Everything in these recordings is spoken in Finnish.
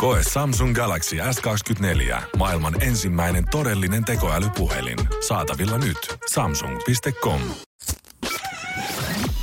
Koe Samsung Galaxy S24. Maailman ensimmäinen todellinen tekoälypuhelin. Saatavilla nyt. Samsung.com.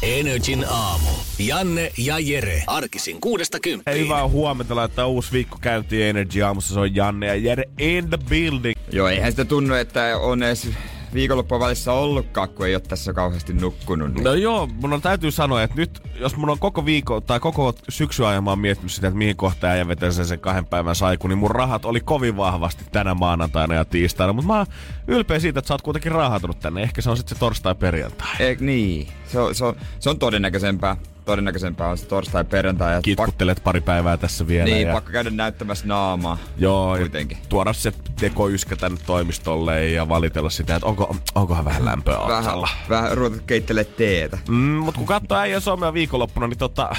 Energin aamu. Janne ja Jere. Arkisin kuudesta Hei, kymppiin. hyvää huomenta. Laittaa uusi viikko käyntiin Energy aamussa. Se on Janne ja Jere in the building. Joo, eihän sitä tunnu, että on edes viikonloppua välissä ollutkaan, kun ei ole tässä kauheasti nukkunut. Niin. No joo, mun on täytyy sanoa, että nyt jos mun on koko viikko tai koko syksy ajan mä oon miettinyt sitä, että mihin kohtaan ja vetää sen, sen kahden päivän saiku, niin mun rahat oli kovin vahvasti tänä maanantaina ja tiistaina. Mutta mä oon ylpeä siitä, että sä oot kuitenkin rahatunut tänne. Ehkä se on sitten se torstai-perjantai. Eik, niin, se on, se, on, se on todennäköisempää. Todennäköisempää on se torstai perjantai. Ja pak, Kitkuttelet pari päivää tässä vielä. niin, ja... pakko käydä näyttämässä naamaa. Joo, Kuitenkin. tuoda se tekoyskä tänne toimistolle ja valitella sitä, että onko, onkohan vähän lämpöä Vähän, otsalla. vähän ruveta keittelee teetä. Mm, mutta kun katsoo äijän somea viikonloppuna, niin tota,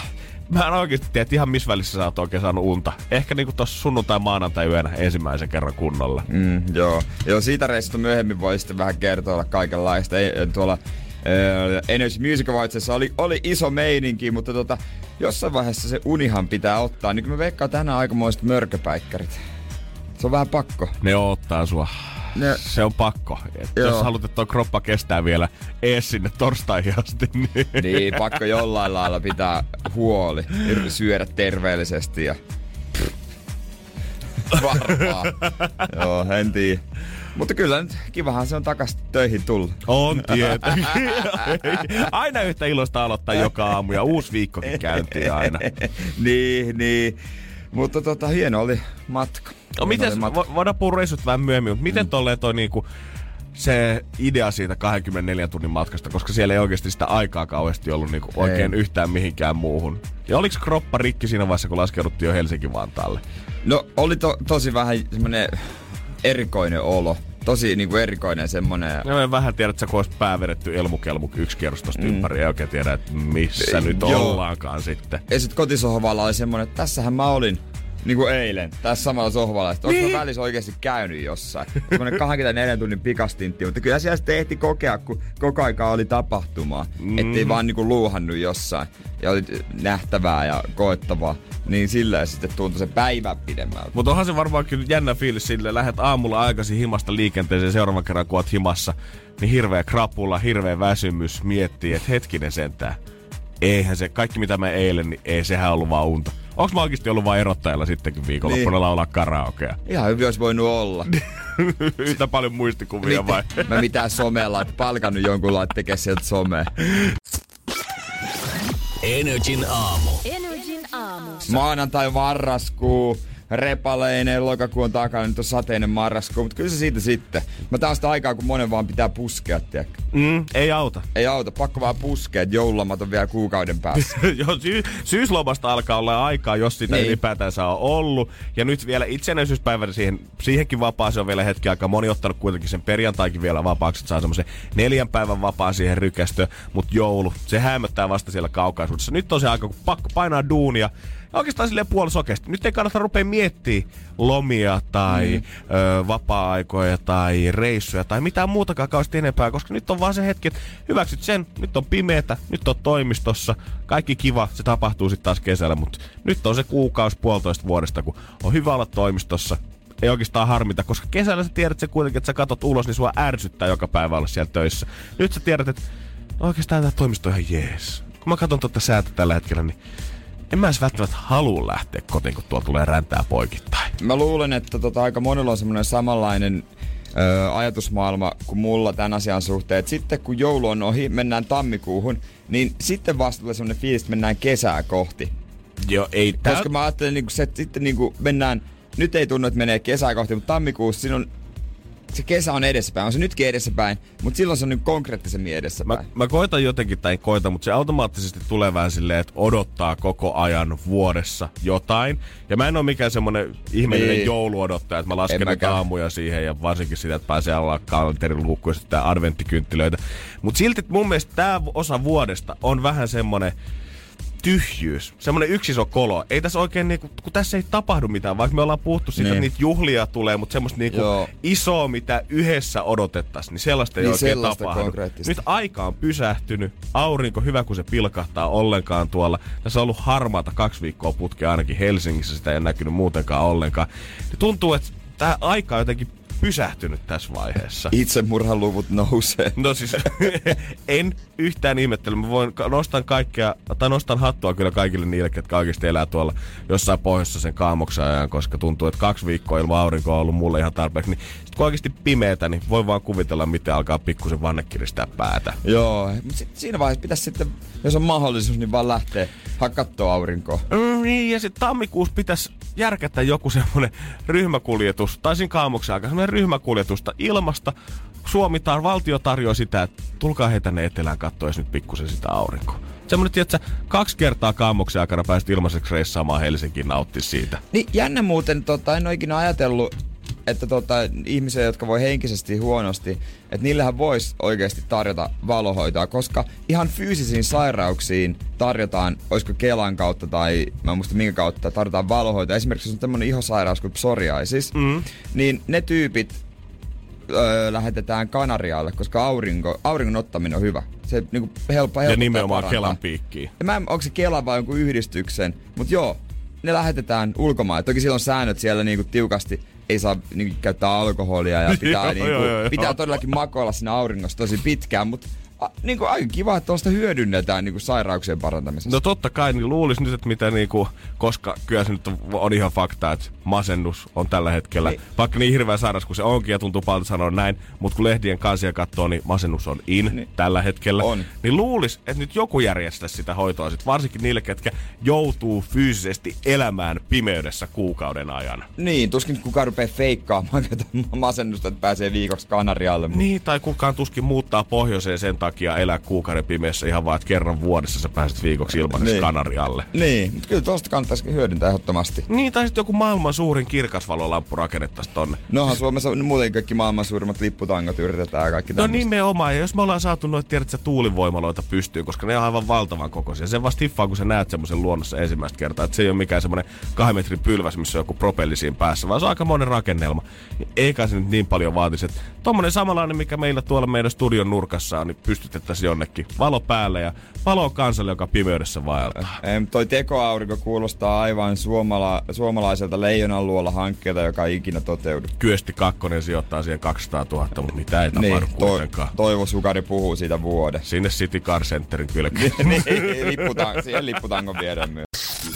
mä en oikeasti tiedä, että ihan missä välissä sä oot oikein saanut unta. Ehkä niinku tossa sunnuntai maanantai yönä ensimmäisen kerran kunnolla. Mm, joo. joo, siitä reissusta myöhemmin voi sitten vähän kertoilla kaikenlaista. Ei, tuolla Energy Music Awardsissa oli, oli iso meininki, mutta tota, jossain vaiheessa se unihan pitää ottaa. Niin me veikkaan tänään aikamoiset mörköpäikkärit. Se on vähän pakko. Ne ottaa sua. Ne- Se on pakko. Et Joo. jos haluat, että tuo kroppa kestää vielä ees sinne torstaihin asti, niin... Niin, pakko jollain lailla pitää huoli. Syödä terveellisesti ja... Varmaa. Joo, en tiedä. Mutta kyllä nyt kivahan se on takas töihin tullut. On tietenkin. aina yhtä iloista aloittaa joka aamu ja uusi viikkokin käyntiin aina. niin, niin. Mutta tota, hieno oli matka. No miten, vo, voidaan puhua reissut vähän myöhemmin, mutta miten tolleen toi niinku, se idea siitä 24 tunnin matkasta, koska siellä ei oikeasti sitä aikaa kauheasti ollut niinku oikein Ei. yhtään mihinkään muuhun. Ja oliko kroppa rikki siinä vaiheessa, kun laskeuduttiin jo Helsinki-Vantaalle? No oli to, tosi vähän semmonen erikoinen olo. Tosi niinku erikoinen semmonen. Ja en vähän tiedä, että sä kun olisi pää vedetty elmukelmu yksi kierros tosta mm. ympäri, ei oikein tiedä, että missä Ei, nyt joo. ollaankaan sitten. Ja sit kotisohvalla oli semmonen, että tässähän mä olin. Niinku eilen, tässä samalla sohvalla. Että niin. mä välissä oikeasti käynyt jossain. Semmoinen 24 tunnin pikastintti, mutta kyllä siellä sitten ehti kokea, kun koko aikaa oli tapahtumaa. Mm. Ettei vaan niinku luuhannut jossain. Ja oli nähtävää ja koettavaa. Niin sillä sitten tuntui se päivä pidemmältä. Mutta onhan se varmaan kyllä jännä fiilis sille, lähdet aamulla aikaisin himasta liikenteeseen seuraavan kerran, kun oot himassa, niin hirveä krapula, hirveä väsymys miettii, että hetkinen sentään. Eihän se, kaikki mitä mä eilen, niin ei sehän ollut vaan unta. Onks mä oikeasti ollut vaan erottajalla sittenkin viikonloppuna Niin. laulaa karaokea? Ihan hyvin olisi voinut olla. Yhtä paljon muistikuvia vai? Mä mitään somella, että palkannut jonkun laittaa tekee sieltä somea. Energin aamu. Energin aamu. Maanantai marraskuu, repaleinen, lokakuun takana, nyt on sateinen marraskuu, mutta kyllä se siitä sitten. Mä tää on sitä aikaa, kun monen vaan pitää puskea, tiedätkö? Mm, ei auta. Ei auta, pakko vaan puskea, että joululomat on vielä kuukauden päässä. Joo, sy- syyslomasta alkaa olla aikaa, jos sitä Niin. ylipäätänsä on ollut. Ja nyt vielä itsenäisyyspäivänä siihen, siihenkin vapaaseen on vielä hetki aikaa. Moni ottanut kuitenkin sen perjantaikin vielä vapaaksi, että saa semmoisen neljän päivän vapaa siihen rykästöön. Mutta joulu, se hämöttää vasta siellä kaukaisuudessa. Nyt on se aika, kun pakko painaa duunia. Oikeastaan silleen puolisokeasti. Nyt ei kannata rupea miettimään lomia tai mm. ö, vapaa-aikoja tai reissuja tai mitään muutakaan kauheasti enempää, koska nyt on vaan se hetki, että hyväksyt sen, nyt on pimeätä, nyt on toimistossa, kaikki kiva, se tapahtuu sitten taas kesällä, mutta nyt on se kuukausi puolitoista vuodesta, kun on hyvä olla toimistossa, ei oikeastaan harmita, koska kesällä sä tiedät se kuitenkin, että sä katot ulos, niin sua ärsyttää joka päivä olla siellä töissä. Nyt sä tiedät, että no oikeastaan tämä toimisto on ihan jees. Kun mä katson tuota säätä tällä hetkellä, niin en mä edes välttämättä halua lähteä kotiin, kun tuolla tulee räntää poikittain. Mä luulen, että tota, aika monella on semmoinen samanlainen ö, ajatusmaailma kuin mulla tämän asian suhteen. Et sitten kun joulu on ohi, mennään tammikuuhun, niin sitten vasta tulee semmoinen fiilis, että mennään kesää kohti. Joo, ei tää... Koska mä ajattelen, niin se, että sitten niin mennään, nyt ei tunnu, että menee kesää kohti, mutta tammikuussa siinä on se kesä on edessäpäin. On se nytkin edessäpäin, mutta silloin se on nyt konkreettisemmin edessäpäin. Mä, mä koitan jotenkin, tai en koita, mutta se automaattisesti tulee vähän silleen, että odottaa koko ajan vuodessa jotain. Ja mä en ole mikään semmonen ihmeellinen Niin. jouluodottaja, että mä lasken En nyt aamuja siihen ja varsinkin sitä, että pääsee alla kalenterin luukkuun ja sitten adventtikynttilöitä. Mutta silti mun mielestä tämä osa vuodesta on vähän semmonen tyhjyys, semmoinen yksi iso kolo. Ei tässä oikein niinku, kun tässä ei tapahdu mitään, vaikka me ollaan puhuttu siitä, Niin. että niitä juhlia tulee, mutta semmoista niinku Joo. isoa, mitä yhdessä odotettaisiin, niin sellaista ei Niin, oikein sellaista tapahdu. Nyt aika on pysähtynyt, aurinko hyvä kun se pilkahtaa ollenkaan tuolla. Tässä on ollut harmaata kaksi viikkoa putkea ainakin Helsingissä, sitä ei ole näkynyt muutenkaan ollenkaan. Niin tuntuu, että tämä aika on jotenkin pysähtynyt tässä vaiheessa. Itsemurhaluvut nousee. No siis en yhtään ihmettele. Mä voin, nostan kaikkea, tai nostan hattua kyllä kaikille niille, ketkä oikeasti elää tuolla jossain pohjoisessa sen kaamoksen ajan, koska tuntuu, että kaksi viikkoa ilman aurinkoa on ollut mulle ihan tarpeeksi. Niin sit kun oikeasti pimeetä, niin voi vaan kuvitella, miten alkaa pikkusen vanne kiristää päätä. Joo, mut sit siinä vaiheessa pitäisi sitten, jos on mahdollisuus, niin vaan lähteä hakattoa aurinkoa. Mm, niin, ja sitten tammikuussa pitäisi järkätä joku semmonen ryhmäkuljetus, tai siinä kaamoksen aika ryhmäkuljetusta ilmasta. Suomi tar- valtio tarjoaa sitä, että tulkaa heitä tänne etelään katsoa nyt pikkusen sitä aurinkoa. Semmoinen, tiedätkö, kaksi kertaa kaamoksen aikana pääsit ilmaiseksi reissaamaan Helsinkiin nauttia siitä. Niin jännä muuten, tota, en ole ikinä ajatellut, että tota, ihmisiä, jotka voi henkisesti huonosti, että niillähän voisi oikeasti tarjota valohoitoa, koska ihan fyysisiin sairauksiin tarjotaan, olisiko Kelan kautta tai mä en muista minkä kautta, tarjotaan valohoitoa. Esimerkiksi jos on tämmöinen ihosairaus kuin psoriasis, mm. niin ne tyypit öö, lähetetään Kanarialle, koska aurinko, auringon ottaminen on hyvä. Se niinku helppo, helpottaa Ja nimenomaan parantaa. Kelan piikkiin. Ja Mä en, onko se Kela vai jonkun yhdistyksen, mutta joo, ne lähetetään ulkomaan. Toki siellä on säännöt siellä niinku tiukasti, ei saa niinku käyttää alkoholia ja pitää, joo, joo. pitää todellakin makoilla siinä auringossa tosi pitkään, mutta a, niinku aika kiva, että tuosta hyödynnetään niinku sairauksien parantamisessa. No totta kai, niin luulisi nyt, että mitä niinku, koska kyllä se nyt on, ihan fakta, että masennus on tällä hetkellä, Niin. vaikka niin hirveä sairaus kuin se onkin ja tuntuu paljon sanoa näin, mutta kun lehdien kansia katsoo, niin masennus on in Niin. tällä hetkellä. On. Niin luulisi, että nyt joku järjestäisi sitä hoitoa sit, varsinkin niille, ketkä joutuu fyysisesti elämään pimeydessä kuukauden ajan. Niin, tuskin kukaan rupeaa feikkaamaan masennusta, että pääsee viikoksi Kanarialle. Niin, tai kukaan tuskin muuttaa pohjoiseen sen takia elää kuukauden pimeässä ihan vaan, että kerran vuodessa sä pääset viikoksi ilmaiseksi Niin. Kanarialle. Niin, mutta kyllä tuosta kannattaisi hyödyntää ehdottomasti. Niin, tai sitten joku maailman suurin kirkasvalolamppu rakennettaisiin tonne. Nohan Suomessa on muuten kaikki maailman suurimmat lipputangot yritetään ja kaikki No tämmöistä. nimenomaan, ja jos me ollaan saatu noita, tiedätkö, tuulivoimaloita pystyyn, koska ne on aivan valtavan kokoisia. Se vasta hiffaa, kun sä näet semmoisen luonnossa ensimmäistä kertaa, että se ei ole mikään semmoinen kahden metrin pylväs, missä on joku propelli siinä päässä, vaan se on aika monen rakennelma. Eikä se nyt niin paljon vaatisi, että tommonen samanlainen, mikä meillä tuolla meidän studion nurkassa on, niin pystytettäisiin jonnekin valo päälle ja valo kansalle, joka pimeydessä vaeltaa. Em, toi tekoaurinko kuulostaa aivan suomala, suomalaiselta leijonanluola hankkeelta, joka ei ikinä toteudu. Kyösti kakkonen sijoittaa siihen 200 000, mutta mitä ei tapahdu Niin, toi, kuitenkaan. Toivo Sukari puhuu siitä vuoden. Sinne City Car Centerin kylkeen. niin, lipputan, siihen lipputangon viedään myös.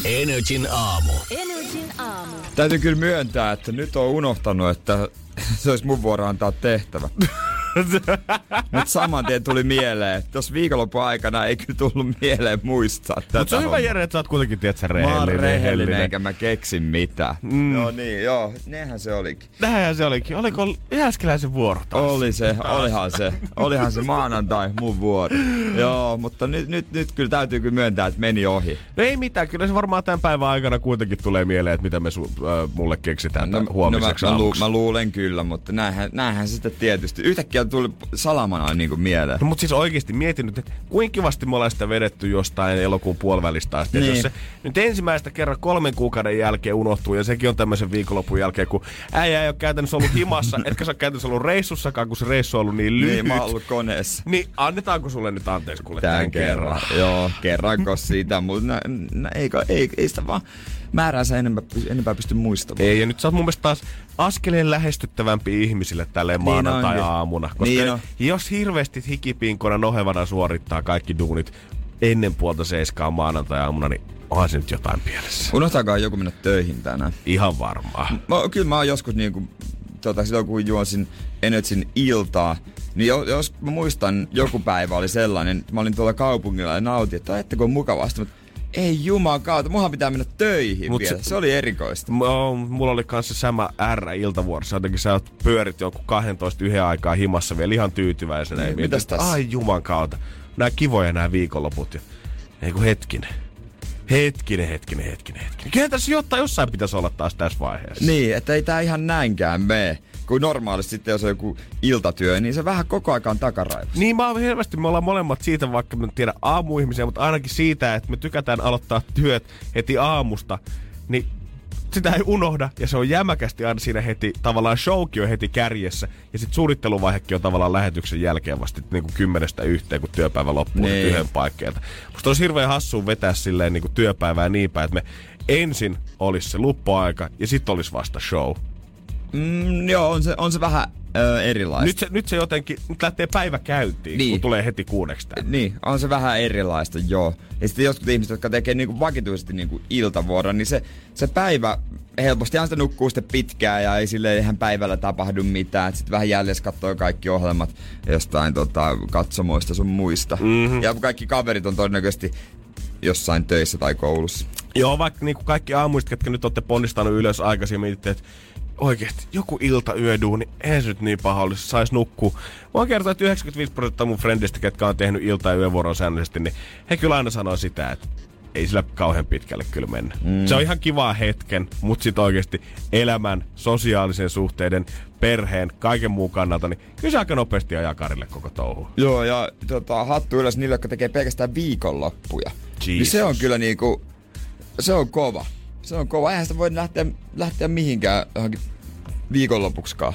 Energin aamu. Energin aamu. Täytyy kyllä myöntää, että nyt on unohtanut, että se olisi mun vuoro antaa tehtävä. Nyt saman tien tuli mieleen, että tuossa viikonlopun aikana ei kyllä tullut mieleen muistaa tätä. Mutta se on hyvä. Jere, että sä oot kuitenkin, tiedätkö, Mä oon rehellinen. rehellinen, enkä mä keksin mitään. Mm. Joo niin, joo, nehän se olikin. Näinhän se olikin. Oliko Jääskeläisen vuoro taas? Oli se, olihan se, olihan se maanantai mun vuoro. Joo, mutta nyt, nyt, nyt kyllä täytyy kyllä myöntää, että meni ohi. No ei mitään, kyllä se varmaan tämän päivän aikana kuitenkin tulee mieleen, että mitä me su- äh, mulle keksitään no, huomiseksi no mä, mä, lu, mä, luulen kyllä, mutta näinhän, näinhän se sitten tietysti. Yhtäkkiä tuli salamana niin kuin mieleen. No, mutta siis oikeasti mietin nyt, että kuinka kivasti me ollaan sitä vedetty jostain elokuun puolivälistä asti. Niin. Jos se nyt ensimmäistä kerran kolmen kuukauden jälkeen unohtuu, ja sekin on tämmöisen viikonlopun jälkeen, kun äijä ei ole käytännössä ollut himassa, etkä sä ole käytännössä ollut reissussakaan, kun se reissu on ollut niin lyhyt. Niin, mä oon ollut koneessa. Niin annetaanko sulle nyt anteeksi kuule Tän kerran. Joo, kerranko sitä, mutta ei, ei, ei sitä vaan määräänsä enempää, enempää pysty muistamaan. Ei, ja nyt sä oot mun mielestä taas askeleen lähestyttävämpi ihmisille tälleen Niin maanantai-aamuna. Koska Niin on. jos hirveästi hikipinkona nohevana suorittaa kaikki duunit ennen puolta seiskaa maanantai-aamuna, niin onhan se nyt jotain pielessä. Unohtaakaan joku mennä töihin tänään. Ihan varmaa. Mä, kyllä mä oon joskus niinku, tota, silloin kun juosin Energyn iltaa, niin jo, jos mä muistan, joku päivä oli sellainen, mä olin tuolla kaupungilla ja nautin, että ajatteko on mukavasti, mutta Ei juman kautta, muhan pitää mennä töihin Mut vielä. se- Se, oli erikoista. M- Mulla oli kanssa sama R iltavuorossa. Jotenkin sä oot pyörit joku 12 yhden aikaa himassa vielä ihan tyytyväisenä. Niin, mitäs tässä? Ai juman kautta. Nää kivoja nää viikonloput. Ei kun hetkinen. Hetkinen, hetkinen, hetkinen, hetkinen. Kyllä tässä jotain, jossain pitäisi olla taas tässä vaiheessa. Niin, että ei tää ihan näinkään mene. Kun normaalisti sitten, jos on joku iltatyö, niin se vähän koko aika on takaraivossa. Niin mä oon selvästi, me ollaan molemmat siitä, vaikka mä en tiedä aamuihmisiä, mutta ainakin siitä, että me tykätään aloittaa työt heti aamusta, niin sitä ei unohda ja se on jämäkästi aina siinä heti, tavallaan showkin on heti kärjessä ja sitten suunnitteluvaihekin on tavallaan lähetyksen jälkeen vasta niin kuin kymmenestä yhteen, kun työpäivä loppuu Niin. niin. yhden paikkeelta. Musta olisi hirveän hassua vetää silleen niin kuin työpäivää niin päin, että me ensin olisi se luppuaika ja sitten olisi vasta show. Mm, joo, on se, on se vähän ö, erilaista. Nyt se, nyt se jotenkin, nyt lähtee päivä käyntiin, Niin. kun tulee heti kuudeksi tänne. Niin, on se vähän erilaista, joo. Ja sitten jotkut ihmiset, jotka tekee niinku vakituisesti niinku iltavuoron, niin se, se päivä helposti sitä nukkuu sitten pitkään ja ei sille ihan päivällä tapahdu mitään. Sitten vähän jälleen katsoo kaikki ohjelmat jostain tota, katsomoista sun muista. Mm-hmm. Ja kaikki kaverit on todennäköisesti jossain töissä tai koulussa. Joo, vaikka niin kuin kaikki aamuiset, ketkä nyt olette ponnistanut ylös aikaisin, mietitte, että oikeesti joku ilta yöduuni, ei se nyt niin paha olisi, sais nukkua. Mä oon kertonut, että 95 prosenttia mun friendistä, ketkä on tehnyt ilta- ja yövuoron säännöllisesti, niin he kyllä aina sanoo sitä, että ei sillä kauhean pitkälle kyllä mennä. Mm. Se on ihan kivaa hetken, mutta sitten oikeasti elämän, sosiaalisen suhteiden, perheen, kaiken muun kannalta, niin kyllä se aika nopeasti ajaa karille koko touhu. Joo, ja tota, hattu ylös niille, jotka tekee pelkästään viikonloppuja. Niin se on kyllä niinku, se on kova. Se on kova. Eihän sitä voi lähteä, lähteä mihinkään johonkin viikonlopuksikaan.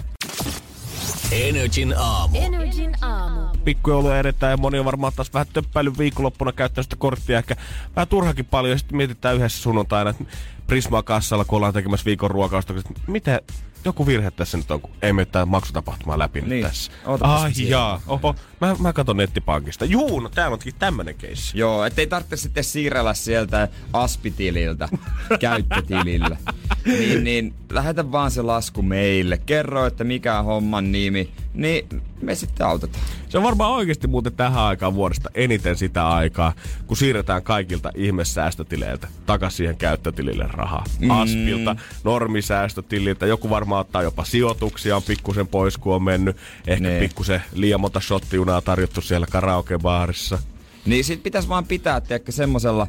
Energin aamu. Energin aamu. pikkujoulu edetään ja moni on varmaan taas vähän töppäillyt viikonloppuna käyttänyt sitä korttia ehkä vähän turhakin paljon ja sitten mietitään yhdessä sunnuntaina, että Prisma kassalla, kun ollaan tekemässä viikon ruokausta, että mitä joku virhe tässä nyt on, kun ei mene tää maksutapahtumaa läpi nyt Niin. tässä. Ootapas Ai siellä. jaa, oho, mä, mä katson nettipankista. Juu, no täällä onkin tämmönen keissi. Joo, ettei tarvitse sitten siirrellä sieltä aspitililtä käyttötilille. Niin, niin lähetä vaan se lasku meille. Kerro, että mikä on homman nimi, niin me sitten autetaan. Se on varmaan oikeasti muuten tähän aikaan vuodesta eniten sitä aikaa, kun siirretään kaikilta ihmessäästötileiltä takaisin siihen käyttötilille rahaa. Mm. Aspilta, normisäästötililtä, joku varmaan ottaa jopa sijoituksia, on pikkusen pois kun on mennyt. Ehkä Nee. pikkusen liian monta shottiunaa tarjottu siellä karaokebaarissa. Niin sit pitäisi vaan pitää, tiedätkö, semmosella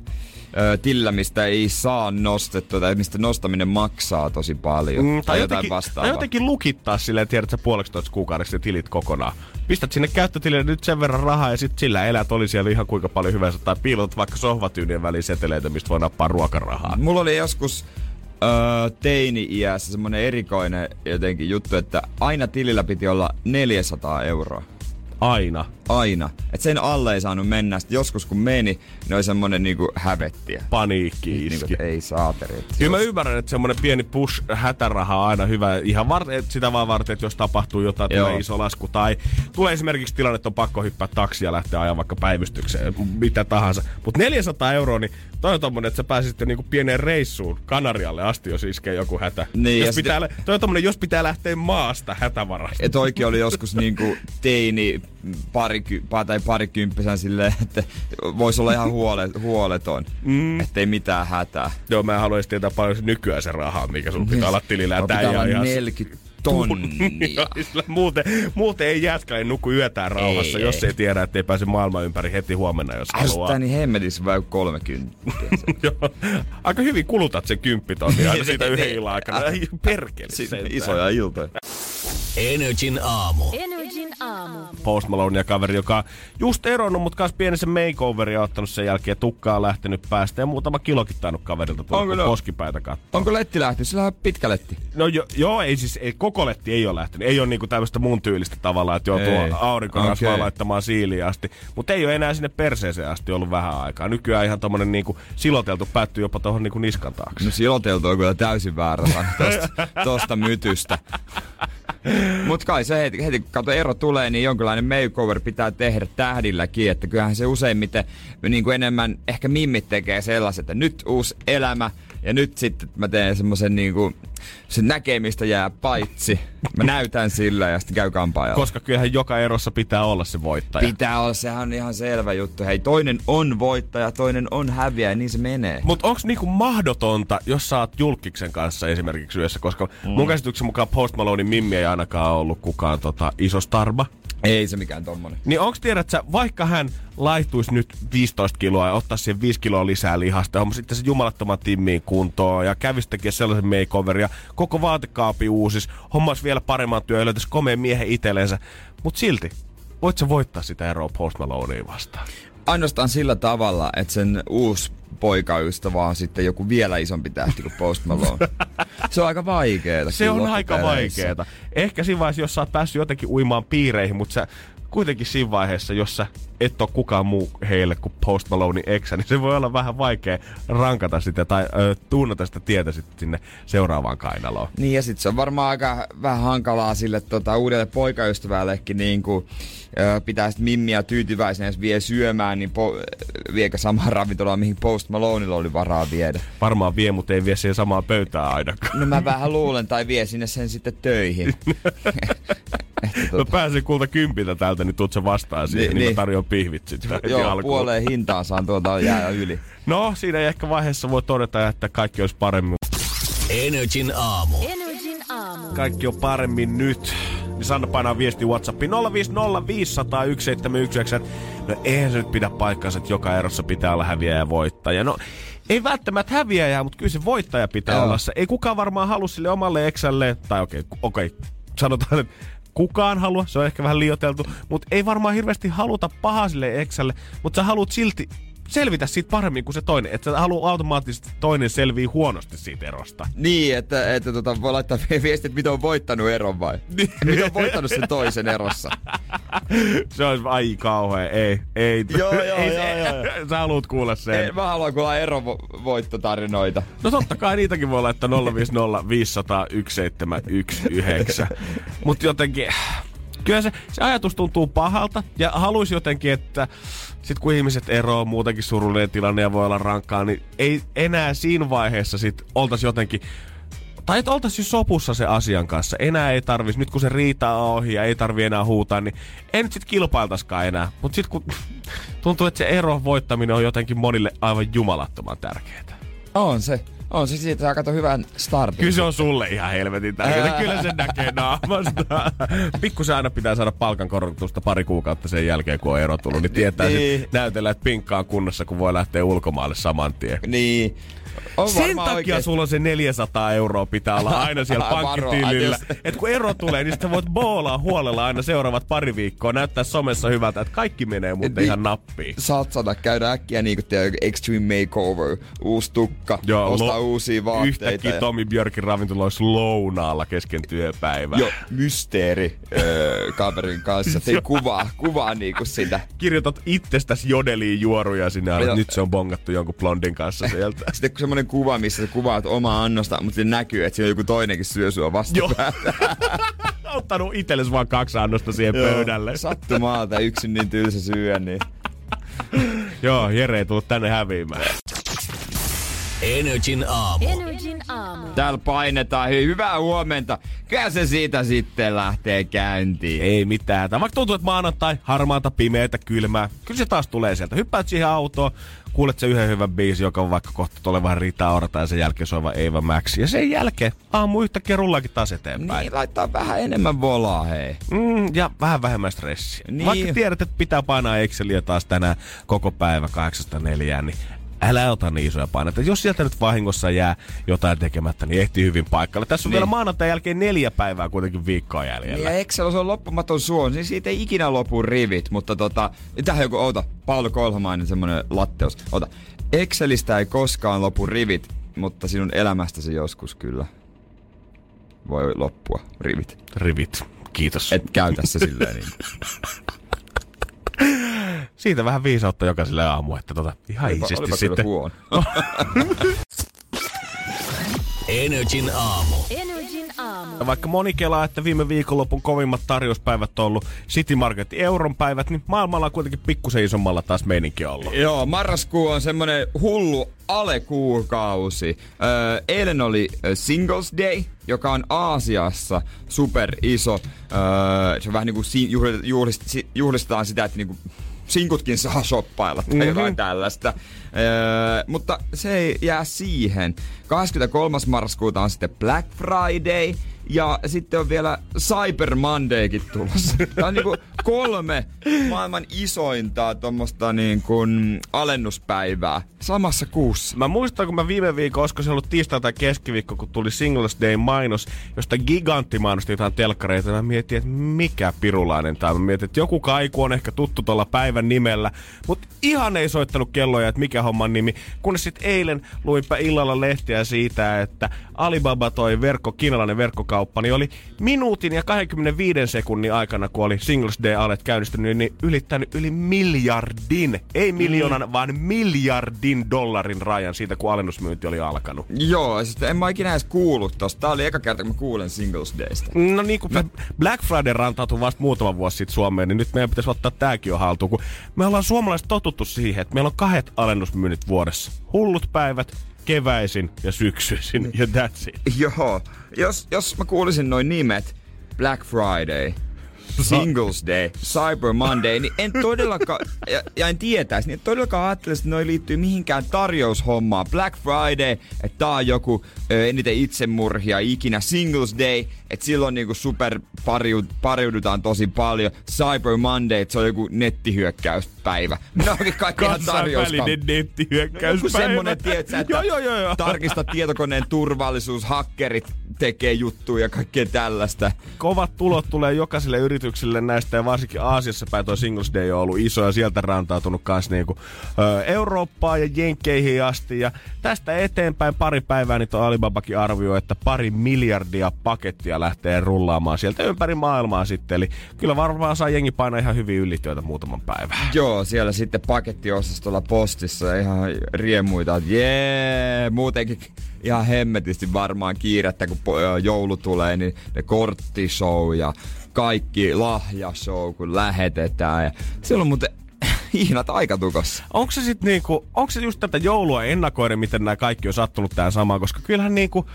ö, tilillä, mistä ei saa nostettua tai mistä nostaminen maksaa tosi paljon. Mm, tai, jotain jotenkin, vastaavaa. tai jotenkin lukittaa silleen, tiedät sä puoleksi kuukaudeksi ne tilit kokonaan. Pistät sinne käyttötilille nyt sen verran rahaa ja sit sillä elät oli siellä ihan kuinka paljon hyvänsä. Tai piilotat vaikka sohvatyynien väliin seteleitä, mistä voi nappaa ruokarahaa. Mulla oli joskus öö, teini-iässä semmonen erikoinen jotenkin juttu, että aina tilillä piti olla 400 euroa. Aina. Aina. Et sen alle ei saanut mennä. Sitten joskus kun meni, niin oli semmonen niinku hävettiä. Paniikki Niinku, iski. että ei saateri. Kyllä mä ymmärrän, että semmoinen pieni push hätäraha on aina hyvä. Ihan var- sitä vaan varten, että jos tapahtuu jotain, Joo. tulee iso lasku. Tai tulee esimerkiksi tilanne, että on pakko hyppää taksia ja lähteä ajaa vaikka päivystykseen. Mitä tahansa. Mutta 400 euroa, niin toi on tommonen, että sä pääsisit jo niinku pieneen reissuun Kanarialle asti, jos iskee joku hätä. Niin, jos, pitää, sitten- toi on tommonen, jos pitää lähteä maasta hätävarasta. Ja toikin oli joskus niinku teini pariky, pa- tai parikymppisän silleen, että voisi olla ihan huole, huoleton. Mm. Ettei mitään hätää. Joo, mä haluaisin tietää paljon se nykyään se rahaa, mikä sun pitää olla tilillä. Tää pitää olla ihan 40 tonnia. Muuten, muuten ei jätkä ei nuku yötään rauhassa, Ei, jos ei. ei tiedä, että ei pääse maailman ympäri heti huomenna, jos haluaa. Ärsyttää niin hemmetissä vai 30. Joo. Aika hyvin kulutat sen kymppitonnia aina siitä yhden illan aikana. Perkele isoja iltoja. Energin aamu. Energin aamu. Post Malone ja kaveri, joka on just eronnut, mutta kanssa pienen sen makeoveria ottanut sen jälkeen. Tukkaa on lähtenyt päästä ja muutama kilokin tainnut kaverilta tulla, Onko kun ne- poskipäitä katsoa. Onko letti lähtenyt? Sillä on pitkä letti. No jo, joo, ei siis, ei, koko letti ei ole lähtenyt. Ei ole niinku tämmöistä mun tyylistä tavallaan, että joutuu Ei. aurinkorasvaa Okei. laittamaan siiliin asti. Mutta ei ole enää sinne perseeseen asti ollut vähän aikaa. Nykyään ihan tommonen niinku siloteltu päättyy jopa tuohon niinku niskan taakse. No siloteltu on kyllä täysin väärä tosta, tosta mytystä. Mut kai se heti, heti kun kato ero tulee, niin jonkinlainen makeover pitää tehdä tähdilläkin. Että kyllähän se useimmiten niin kuin enemmän ehkä mimmit tekee sellaiset, että nyt uusi elämä. Ja nyt sitten mä teen semmoisen niin kuin se näkemistä jää paitsi. Mä näytän sillä ja sitten käy kampaajalla. Koska kyllähän joka erossa pitää olla se voittaja. Pitää olla, sehän on ihan selvä juttu. Hei, toinen on voittaja, toinen on häviäjä, niin se menee. Mutta onko niinku mahdotonta, jos sä oot julkiksen kanssa esimerkiksi yössä, koska mm. mun käsityksen mukaan Post Malonein Mimmi ei ainakaan ollut kukaan tota, iso starba. Ei se mikään tommonen. Niin onks tiedät sä, vaikka hän laihtuisi nyt 15 kiloa ja ottaisi siihen 5 kiloa lisää lihasta, homma sitten se jumalattoman timmiin kuntoon ja kävisi tekemään sellaisen makeover ja koko vaatekaapi uusis, hommas vielä paremman työn ja löytäisi komeen miehen itsellensä. Mut silti, voit sä voittaa sitä eroa Post Malonea vastaan? Ainoastaan sillä tavalla, että sen uusi poikaystävä on sitten joku vielä isompi tähti kuin Post Malone. se on aika vaikeeta. Se on aika vaikeeta. Ehkä siinä vaiheessa, jos sä oot päässyt jotenkin uimaan piireihin, mutta sä kuitenkin siinä vaiheessa, jos sä et ole kukaan muu heille kuin Post Malonein eksä, niin se voi olla vähän vaikea rankata sitä tai ö, tunnata sitä tietä sitten sinne seuraavaan kainaloon. Niin ja sitten se on varmaan aika vähän hankalaa sille tota, uudelle poikaystävällekin niin kuin, ö, pitää sit mimmiä tyytyväisenä, jos vie syömään, niin po, viekö samaan ravintolaan, mihin Post Maloneilla oli varaa viedä. Varmaan vie, mutta ei vie siihen samaan pöytään ainakaan. No mä vähän luulen, tai vie sinne sen sitten töihin. Ehkä, tota... Mä pääsin kulta kympiltä täältä, niin tuut sä vastaan siihen, niin, niin, niin. mä tarjoan pihvit sitten. Joo, puoleen hintaan saan tuolta jää yli. No, siinä ei ehkä vaiheessa voi todeta, että kaikki olisi paremmin. Energin aamu. Energin aamu. Kaikki on paremmin nyt. Niin Sanna painaa viesti Whatsappiin 050501719. No eihän se nyt pidä paikkaansa, että joka erossa pitää olla häviäjä ja voittaja. No ei välttämättä häviäjä, mutta kyllä se voittaja pitää Joo. olla se. Ei kukaan varmaan halua sille omalle eksälle, tai okei, okay, okei, okay, sanotaan, että kukaan halua, se on ehkä vähän liioteltu, mutta ei varmaan hirveästi haluta pahaa sille eksälle, mutta sä haluat silti selvitä siitä paremmin kuin se toinen. Että sä haluat automaattisesti toinen selvii huonosti siitä erosta. Niin, että, että tota, voi laittaa viestit, mitä on voittanut eron vai? Niin. mitä on voittanut sen toisen erossa? se olisi ai kauhea. Ei, ei. Joo, joo, ei, joo, joo, joo. Sä haluat kuulla sen. Ei, mä haluan kuulla erovoittotarinoita. No totta kai niitäkin voi laittaa 050 500 1719. Mutta jotenkin kyllä se, se ajatus tuntuu pahalta ja haluaisi jotenkin, että sit kun ihmiset eroaa muutenkin surullinen tilanne ja voi olla rankkaa, niin ei enää siinä vaiheessa sit oltaisi jotenkin tai että oltaisiin sopussa se asian kanssa. Enää ei tarvis, nyt kun se riita on ohi ja ei tarvi enää huutaa, niin ei nyt sit kilpailtaskaan enää. Mutta sitten kun tuntuu, että se ero voittaminen on jotenkin monille aivan jumalattoman tärkeää. On se. On se siitä, saa kato hyvän startin. Kyllä se on sulle ihan helvetin tärkeää. Kyllä se näkee naamasta. Pikkusen aina pitää saada palkankorotusta pari kuukautta sen jälkeen, kun on ero tullut. Niin tietää niin. näytellä, että pinkka on kunnossa, kun voi lähteä ulkomaalle saman tien. Niin. On Sen takia oikein. sulla on se 400 euroa pitää olla aina siellä pankkitilillä. että kun ero tulee, niin sitten voit boolaa huolella aina seuraavat pari viikkoa, näyttää somessa hyvältä, että kaikki menee mutta ihan nappiin. Satsata, käydä äkkiä niin kuin Extreme Makeover, uusi tukka, Joo, ostaa lo- uusia vaatteita. Yhtäkkiä ja... Tommy Björkin ravintola olisi lounaalla kesken työpäivää. Joo, mysteeri öö, kaverin kanssa. Tei kuvaa, kuvaa niinku sitä. Kirjoitat itsestäsi jodeliin juoruja sinne, että nyt se on bongattu jonkun blondin kanssa sieltä. Sitten kun semmonen kuva, missä sä kuvaat omaa annosta, mutta se näkyy, että siinä joku toinenkin syö sua vastapäätä. Ottanut itsellesi vaan kaksi annosta siihen Joo, pöydälle. Sattumalta yksin niin tylsä syö, niin... Joo, Jere ei tullut tänne häviämään. Energin aamu. Energin aamu. Täällä painetaan. Hyvää huomenta. Kyllä se siitä sitten lähtee käyntiin. Ei mitään. Tämä vaikka tuntuu, että maanantai, harmaata, pimeätä, kylmää. Kyllä se taas tulee sieltä. Hyppäät siihen autoon, kuulet se yhden hyvän biisi, joka on vaikka kohta tulee vähän Rita Orta ja sen jälkeen soiva Eeva Max. Ja sen jälkeen aamu yhtä kerullakin taas eteenpäin. Niin, laittaa vähän enemmän volaa, hei. Mm, ja vähän vähemmän stressiä. Niin. Vaikka tiedät, että pitää painaa Exceliä taas tänään koko päivä 804, niin älä ota niin isoja paineita. Jos sieltä nyt vahingossa jää jotain tekemättä, niin ehtii hyvin paikalle. Tässä on niin. vielä maanantai jälkeen neljä päivää kuitenkin viikkoa jäljellä. Niin ja Excel on loppumaton suon, niin siitä ei ikinä lopu rivit, mutta tota, tähän joku, ota, Paolo Kolhamainen semmonen latteus. Ota, Excelistä ei koskaan lopu rivit, mutta sinun elämästäsi joskus kyllä voi loppua rivit. Rivit, kiitos. Et käytä se silleen niin. Siitä vähän viisautta jokaiselle aamu, että tota, ihan olipa, iisisti olipa sitten. Energin aamu. Energin aamu. Ja vaikka moni kelaa, että viime viikonlopun kovimmat tarjouspäivät on ollut City Market euron päivät, niin maailmalla on kuitenkin pikkusen isommalla taas meininki ollut. Joo, marraskuu on semmonen hullu alekuukausi. Öö, eilen oli Singles Day, joka on Aasiassa super iso. Öö, se on vähän niinku si- juhlist- juhlist- si- juhlistetaan sitä, että niinku sinkutkin saa shoppailla tai mm-hmm. jotain tällaista. Öö, mutta se ei jää siihen. 23. marraskuuta on sitten Black Friday ja sitten on vielä Cyber Mondaykin tulossa. Tämä on niinku kolme maailman isointa tuommoista niinku alennuspäivää samassa kuussa. Mä muistan, kun mä viime viikon, olisiko se ollut tiistai tai keskiviikko, kun tuli Singles Day mainos, josta gigantti mainosti jotain telkkareita. Mä mietin, että mikä pirulainen on. Mä mietin, että joku kaiku on ehkä tuttu tuolla päivän nimellä, mutta ihan ei soittanut kelloja, että mikä homman nimi. Kunnes sitten eilen luinpä illalla lehtiä siitä, että Alibaba toi verkko, kiinalainen verkkokauppa, niin oli minuutin ja 25 sekunnin aikana, kun oli Singles Day alet käynnistynyt, niin ylittänyt yli miljardin, ei miljoonan, mm. vaan miljardin dollarin rajan siitä, kun alennusmyynti oli alkanut. Joo, siis en mä ikinä edes kuullut tosta. Tää oli eka kerta, kun mä kuulen Singles Daysta. No niin kuin Black Friday rantautui vasta muutama vuosi sitten Suomeen, niin nyt meidän pitäisi ottaa tääkin jo haltuun, kun me ollaan suomalaiset totuttu siihen, että meillä on kahdet alennusmyynnit vuodessa. Hullut päivät, keväisin ja syksyisin, ja that's it. Joo, jos, jos mä kuulisin noin nimet, Black Friday, Singles Day, Cyber Monday, niin en todellakaan, ja, ja en tietäisi, niin en todellakaan ajattelisi, että noi liittyy mihinkään tarjoushommaan. Black Friday, että tää on joku ö, eniten itsemurhia ikinä. Singles Day, että silloin niinku super pariud, pariudutaan tosi paljon. Cyber Monday, että se on joku nettihyökkäyspäivä. Ne onkin kaikki ihan tarjouskam- Kansainvälinen nettihyökkäys. joku semmonen, tietsä, että Joo, joo, joo, joo. tarkista tietokoneen turvallisuus, hakkerit tekee juttuja ja kaikkea tällaista. Kovat tulot tulee jokaiselle yritykselle näistä ja varsinkin Aasiassa päin toi Singles Day on ollut iso ja sieltä rantautunut kans niinku, Eurooppaan ja Jenkkeihin asti ja tästä eteenpäin pari päivää niin Alibabakin arvioi, että pari miljardia pakettia lähtee rullaamaan sieltä ympäri maailmaa sitten. Eli kyllä varmaan saa jengi painaa ihan hyvin ylityötä muutaman päivän. Joo, siellä sitten pakettiosastolla postissa ihan riemuita, että jee, muutenkin ihan hemmetisti varmaan kiirettä, kun joulu tulee, niin ne korttishow ja kaikki lahjashow, kun lähetetään. Ja siellä on muuten hihnat aika tukossa. Onko se sitten niinku, onko se just tätä joulua ennakoiden, miten nämä kaikki on sattunut tähän samaan, koska kyllähän niinku,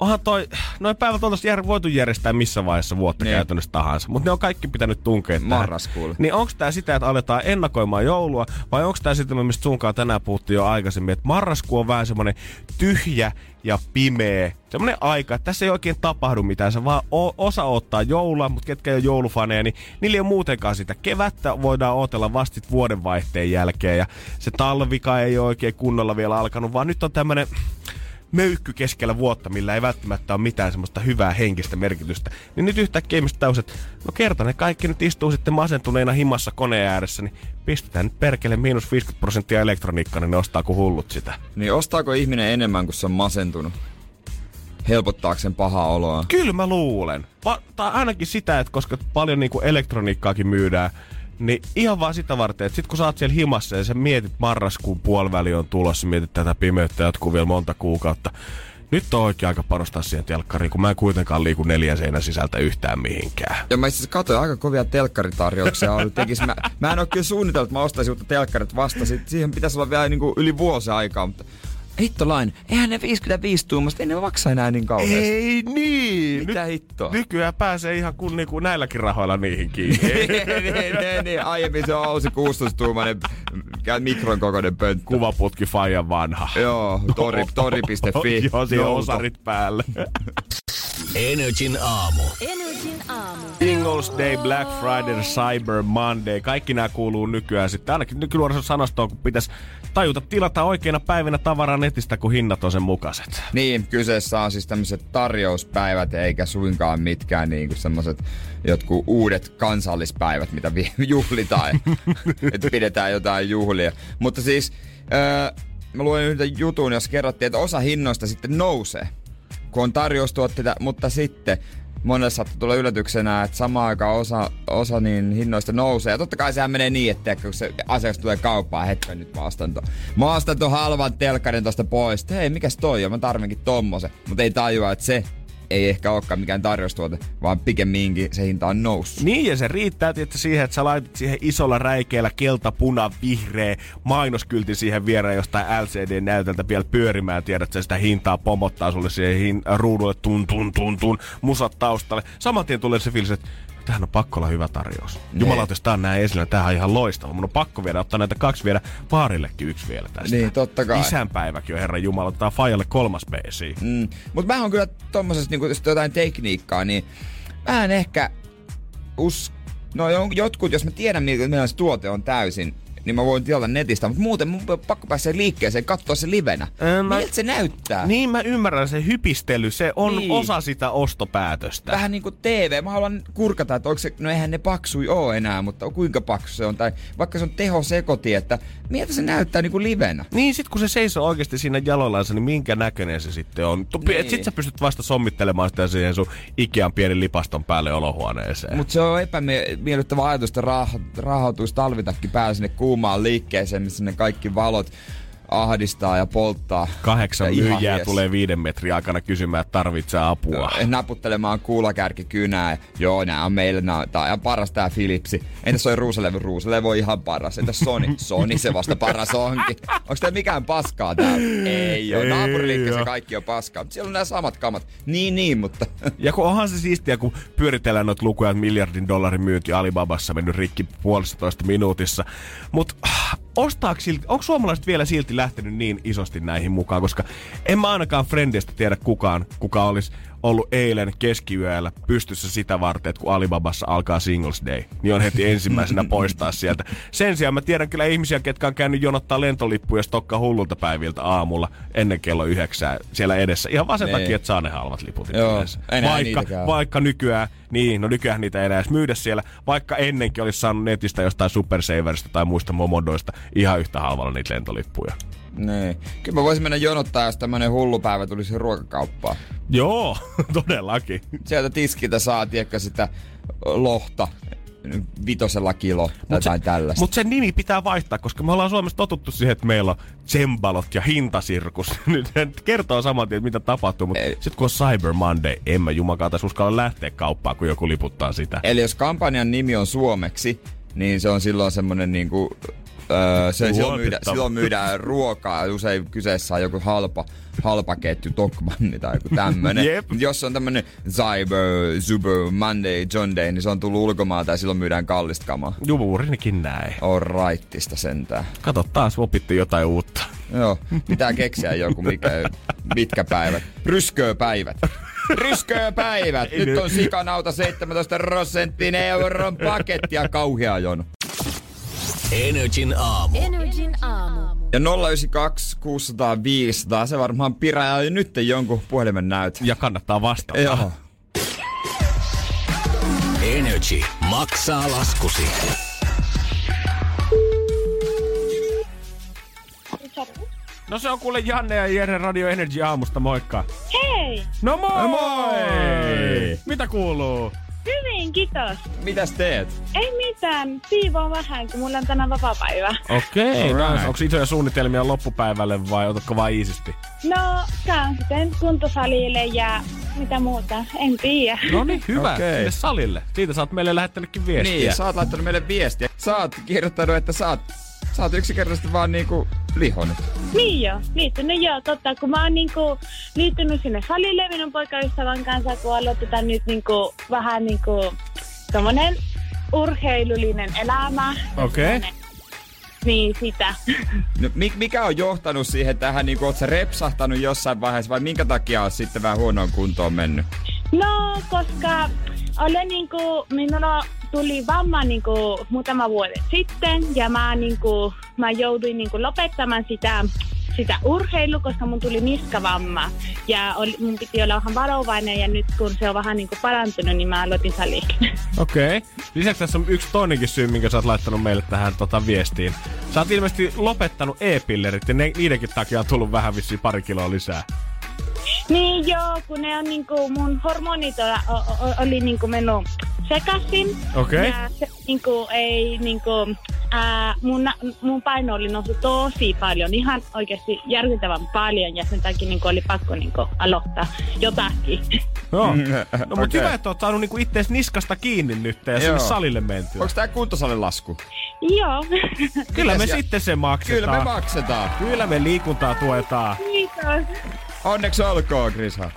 onhan toi, noin päivät on jär, voitu järjestää missä vaiheessa vuotta Niin. käytännössä tahansa, mutta ne on kaikki pitänyt tunkea tähän. Marraskuulle. Niin onko tää sitä, että aletaan ennakoimaan joulua, vai onko tää sitten, mistä sunkaan tänään puhuttiin jo aikaisemmin, että marraskuu on vähän semmonen tyhjä ja pimeä, semmonen aika, että tässä ei oikein tapahdu mitään, se vaan osa ottaa joulua, mutta ketkä ei ole joulufaneja, niin niillä ei ole muutenkaan sitä. Kevättä voidaan odotella vastit vuodenvaihteen jälkeen, ja se talvika ei ole oikein kunnolla vielä alkanut, vaan nyt on tämmönen möykky keskellä vuotta, millä ei välttämättä ole mitään semmoista hyvää henkistä merkitystä. Niin nyt yhtäkkiä ihmiset taus, että no kerta ne kaikki nyt istuu sitten masentuneena himassa koneen ääressä, niin pistetään nyt perkele miinus 50 prosenttia elektroniikkaa, niin ne ostaa kuin hullut sitä. Niin ostaako ihminen enemmän, kun se on masentunut? Helpottaakseen pahaa oloa. Kyllä mä luulen. Va- tai ainakin sitä, että koska paljon niinku elektroniikkaakin myydään, niin ihan vaan sitä varten, että sit kun sä oot siellä himassa ja sä mietit marraskuun puoliväli on tulossa, mietit tätä pimeyttä jatkuu vielä monta kuukautta. Nyt on oikein aika panostaa siihen telkkariin, kun mä en kuitenkaan liiku neljän seinän sisältä yhtään mihinkään. Ja mä asiassa katsoin aika kovia telkkaritarjouksia. Tekis. Mä, mä en oo kyllä suunnitellut, että mä ostaisin uutta telkkarit vasta. Sit siihen pitäisi olla vielä niinku yli vuosi aikaa, mutta hittolain, eihän ne 55 tuumasta, ei ne maksa enää niin kauheasti. Ei niin! Mitä Nyt, hittoa? nykyään pääsee ihan kun niinku näilläkin rahoilla niihin kiinni. niin, niin, niin, aiemmin se on Ousi 16-tuumainen mikron kokoinen pönttö. Kuvaputki Fajan vanha. Joo, tori, tori.fi. Joo, siinä osarit päälle. Energin aamu. Energin aamu. Singles Day, Black Friday, Cyber Monday. Kaikki nämä kuuluu nykyään sitten. Ainakin nykynuorison sanastoon, kun pitäisi tajuta tilata oikeina päivinä tavaraa netistä, kun hinnat on sen mukaiset. Niin, kyseessä on siis tämmöiset tarjouspäivät, eikä suinkaan mitkään niinku semmoset jotkut uudet kansallispäivät, mitä vi- juhlitaan. että pidetään jotain juhlia. Mutta siis, öö, mä luin yhden jutun, jos kerrottiin, että osa hinnoista sitten nousee, kun on tarjoustuotteita, mutta sitten monelle saattaa tulla yllätyksenä, että samaan aikaan osa, osa niin hinnoista nousee. Ja totta kai sehän menee niin, että kun se asiakas tulee kauppaan, hetken nyt ostan ton halvan telkkarin tosta pois. Hei, mikäs toi on? Mä tarvinkin tommosen. Mutta ei tajua, että se ei ehkä olekaan mikään tarjoustuote, vaan pikemminkin se hinta on noussut. Niin, ja se riittää tietysti siihen, että sä laitat siihen isolla räikeällä kelta, puna, vihreä mainoskylti siihen viereen jostain LCD-näytöltä vielä pyörimään. Tiedät, että sitä hintaa pomottaa sulle siihen hin- ruudulle tun, tun, tun, tun, musat taustalle. Saman tien tulee se fiilis, että tähän on pakko olla hyvä tarjous. Jumala, jos tää on näin esillä, tämähän on ihan loistava. Mun on pakko viedä, ottaa näitä kaksi viedä, vaarillekin yksi vielä tästä. Niin, totta kai. Isänpäiväkin on herran Jumala, ottaa Fajalle kolmas beesi. Mm. Mutta mä oon kyllä tommosesta, niinku, jos jotain tekniikkaa, niin mä en ehkä us... No jo- jotkut, jos mä tiedän, millainen se tuote on täysin, niin mä voin tilata netistä, mutta muuten mun on pakko päästä liikkeeseen, katsoa se livenä. Öö, mä- Miltä se näyttää? Niin mä ymmärrän, se hypistely, se on Niin. osa sitä ostopäätöstä. Vähän niinku TV. Mä haluan kurkata, että onko se, no eihän ne paksui oo enää, mutta kuinka paksu se on. Tai vaikka se on tehosekoti, että miltä se näyttää niinku livenä. Niin sit kun se seisoo oikeasti siinä jaloillansa, niin minkä näköinen se sitten on? Tu- Niin. Sit sä pystyt vasta sommittelemaan sitä siihen sun Ikean pienen lipaston päälle olohuoneeseen. Mutta se on epämiellyttävä ajatus, että rah- rahoituisi talvitakki päällä sinne kuumaan liikkeeseen, missä ne kaikki valot ahdistaa ja polttaa. Kahdeksan Ja ihan myyjää jes. tulee viiden metrin aikana kysymään, että tarvitsee apua. naputtelemaan kuulakärkikynää. Joo, nää on meillä, nää, tää on ihan paras tää Philipsi. Entäs toi ruusalevy? Ruusalevy on ihan paras. Entäs Sony? Sony se vasta paras onkin. Onks tää mikään paskaa tää? Ei oo. Naapuriliikkeessä kaikki on paskaa. Siellä on nämä samat kamat. Niin, niin, mutta... Ja kun onhan se siistiä, kun pyöritellään noita lukuja, että miljardin dollarin myynti Alibabassa mennyt rikki puolestatoista minuutissa. Mutta onko suomalaiset vielä silti lähtenyt niin isosti näihin mukaan? Koska en mä ainakaan Friendistä tiedä kukaan, kuka olisi ollut eilen keskiyöllä pystyssä sitä varten, että kun Alibabassa alkaa Singles Day, niin on heti ensimmäisenä poistaa sieltä. Sen sijaan mä tiedän kyllä ihmisiä, ketkä on käynyt jonottaa lentolippuja stokka hullulta päiviltä aamulla ennen kello yhdeksää siellä edessä. Ihan vaan sen Niin. takia, että saa ne halvat liput. Joo, vaikka, vaikka nykyään, niin, no nykyään niitä ei enää edes myydä siellä, vaikka ennenkin olisi saanut netistä jostain Super Saverista tai muista momodoista ihan yhtä halvalla niitä lentolippuja. Niin. Kyllä mä voisin mennä jonottaa, jos tämmönen hullu päivä tulisi ruokakauppaan. Joo, todellakin. Sieltä tiskiltä saa, tiedätkö, sitä lohta vitosella kilo tai jotain tällaista. Mutta sen nimi pitää vaihtaa, koska me ollaan Suomessa totuttu siihen, että meillä on tsembalot ja hintasirkus. Nyt se kertoo saman tien, mitä tapahtuu, mutta sitten kun on Cyber Monday, en mä jumakaata uskalla lähteä kauppaan, kun joku liputtaa sitä. Eli jos kampanjan nimi on suomeksi, niin se on silloin semmonen niinku... Öö, se, silloin, myydä, silloin myydään ruokaa, usein kyseessä on joku halpa, halpa ketju, Tokmanni tai joku tämmönen. Mut Jos on tämmönen Cyber, Super, Monday, John Day, niin se on tullut ulkomaalta ja silloin myydään kallista kamaa. Juurikin näin. On raittista sentään. Kato, taas opittiin jotain uutta. Joo, pitää keksiä joku, mikä, mitkä päivät. Ryskööpäivät. Ryskööpäivät! Nyt on sikanauta 17 prosenttinen euron paketti ja kauhea jono. Energin aamu. Energin aamu. Ja 092 600 500, se varmaan pirää jo nyt jonkun puhelimen näytä. Ja kannattaa vastata. Joo. Energy maksaa laskusi. No se on kuule Janne ja Jere Radio Energy aamusta, moikka. Hei! No moi! Moi! Mitä kuuluu? Hyvin, kiitos. Mitäs teet? Ei mitään, siivoon vähän, kun mulla on tänään vapaa-päivä. Okei, okay, nice. Onko isoja suunnitelmia loppupäivälle vai otatko vaan iisisti? No, käyn sitten kuntosalille ja mitä muuta, en tiedä. No niin, hyvä. Sinne salille. Siitä sä oot meille lähettänytkin viestiä. Niin, sä oot laittanut meille viestiä. Sä oot kirjoittanut, että sä oot, sä oot yksinkertaisesti vaan niinku lihonut. Niin joo, liittynyt joo, totta. Kun mä oon niinku liittynyt sinne salille minun poikaystävän kanssa, kun aloitetaan nyt niinku vähän niinku tommonen urheilullinen elämä. Okei. Niin sitä. No, mi- mikä on johtanut siihen tähän, niinku oot sä repsahtanut jossain vaiheessa vai minkä takia oot sitten vähän huonoon kuntoon mennyt? No, koska olen niinku, minulla tuli vamma niinku muutama vuoden sitten ja mä, niinku, mä jouduin niinku lopettamaan sitä, sitä urheilu, koska mun tuli niskavamma. Ja oli, mun piti olla vähän varovainen ja nyt kun se on vähän niinku parantunut, niin mä aloitin salille. Okei. Okay. Lisäksi tässä on yksi toinenkin syy, minkä sä oot laittanut meille tähän tota, viestiin. Sä oot ilmeisesti lopettanut e-pillerit ja ne, niidenkin takia on tullut vähän vissiin pari kiloa lisää. niin joo, kun ne on niinku, mun hormonit o, o, o, oli niinku mennyt sekaisin. Okei. Ja se niinku ei niinku ää, mun, mun paino oli noussut tosi paljon, ihan oikeasti järkyttävän paljon ja sen takia niin oli pakko niin aloittaa jotakin. Joo. Mm, No mutta okei. hyvä, että oot saanut niinku ittees niskasta kiinni nyt ja sinne Joo. salille mentyä. Onks tää kuntosalin lasku? Joo, Kyllä me ja- sitten se maksetaan. Kyllä me maksetaan. Kyllä me liikuntaa tuetaan. kiitos, Onneksi olkoon, Krisa.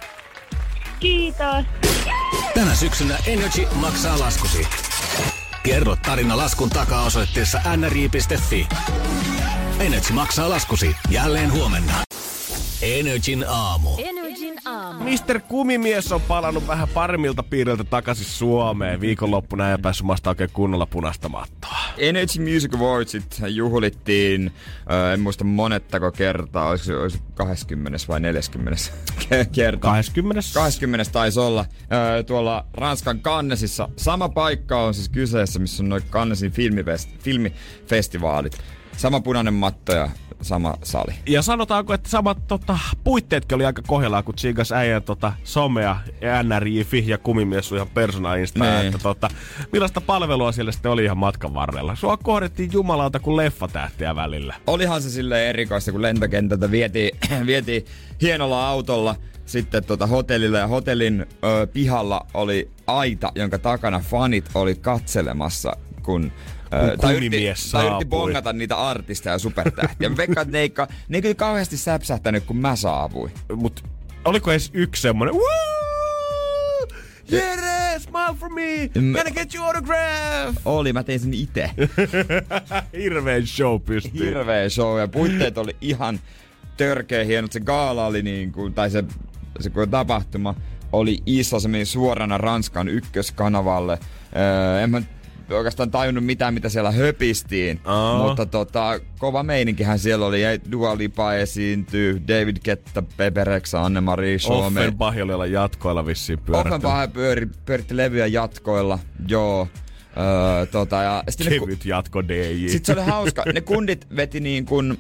Kiitos. Tänä syksynä Energy maksaa laskusi. Kerro tarina laskun takaa osoitteessa nri.fi. Energy maksaa laskusi jälleen huomenna. Energin aamu. Energin aamu. Mr. Kumimies on palannut vähän paremmilta piiriltä takaisin Suomeen. Viikonloppuna ei päässyt maasta oikein kunnolla punaista mattoa. Energy Music Awardsit juhlittiin, ö, en muista monettako kertaa, olisiko se olisi 20 vai 40 ke- kerta. 20. 20 taisi olla ö, tuolla Ranskan Cannesissa. Sama paikka on siis kyseessä, missä on noin Cannesin filmifest, filmifestivaalit. Sama punainen matto ja sama sali. Ja sanotaanko, että samat tota, puitteetkin oli aika kohdallaan, kun tsiigas äijän tota, somea ja NRI, ja kumimies ihan persona Insta, Niin. että tota, millaista palvelua siellä sitten oli ihan matkan varrella. Sua kohdettiin jumalauta kuin leffatähtiä välillä. Olihan se sille erikoista, kun lentokentältä vietiin, vietiin hienolla autolla sitten tota hotellille ja hotellin ö, pihalla oli aita, jonka takana fanit oli katselemassa, kun Kun tai yritti, tai yritti bongata niitä artisteja ja supertähtiä. Mä veikkaan, että ne ei, ne ei kyllä kauheasti säpsähtänyt, kun mä saavuin. Mut oliko edes yksi semmonen! Jere, smile for me! Mä- Gonna get you autograph! Oli, mä tein sen itse. Hirveen show pystyy. Hirveä show ja puitteet oli ihan törkeä hienot. Se gaala oli niin kuin, tai se, se tapahtuma oli iso, se meni suorana Ranskan ykköskanavalle. Öö, en mä oikeastaan tajunnut mitään, mitä siellä höpistiin. Aa. Mutta tota, kova meininkihän siellä oli. Dua Lipa esiintyy, David Ketta, Pepe Rexa, Anne-Marie Suomi. Offenbach oli olla jatkoilla vissiin pyörähtänyt. Offenbach pyöri, pyöritti levyjä jatkoilla, joo. Öö, tota, ja sitten ne, Kevyt jatko DJ. sitten se oli hauska. Ne kundit veti niin kuin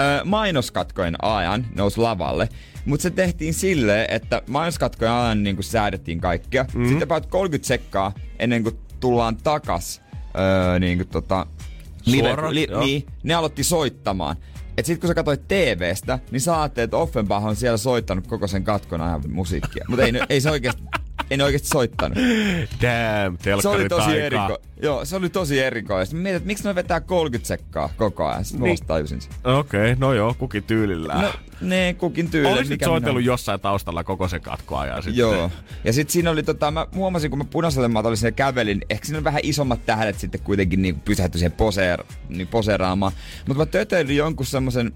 ö, mainoskatkojen ajan, nousi lavalle. Mutta se tehtiin silleen, että mainoskatkojen ajan niin kuin säädettiin kaikkea. Mm-hmm. Sitten about 30 sekkaa ennen kuin tullaan takas öö, niin kuin tota, Suoraan, li, joo. niin, ne aloitti soittamaan. Et sit kun sä katsoit TVstä, niin sä että Offenbach on siellä soittanut koko sen katkon ajan musiikkia. Mutta ei, ei se oikeesti, ei ne oikeesti soittanut. Damn, Se oli tosi eriko. Joo, se oli tosi erikoista. Mietin, että miksi ne vetää 30 sekkaa koko ajan. Sitten Niin. tajusin sen. Okei, okay, no joo, kukin tyylillään. No, ne kukin tyyli. Olisit soitellut minä- jossain taustalla koko sen katkoajan sitten. Joo. Ja sitten siinä oli tota, mä huomasin, kun mä punaiselle matolle sinne kävelin, ehkä siinä on vähän isommat tähdet sitten kuitenkin niin pysähtyi siihen poseer, niin poseeraamaan. Mutta mä tötöilin jonkun semmoisen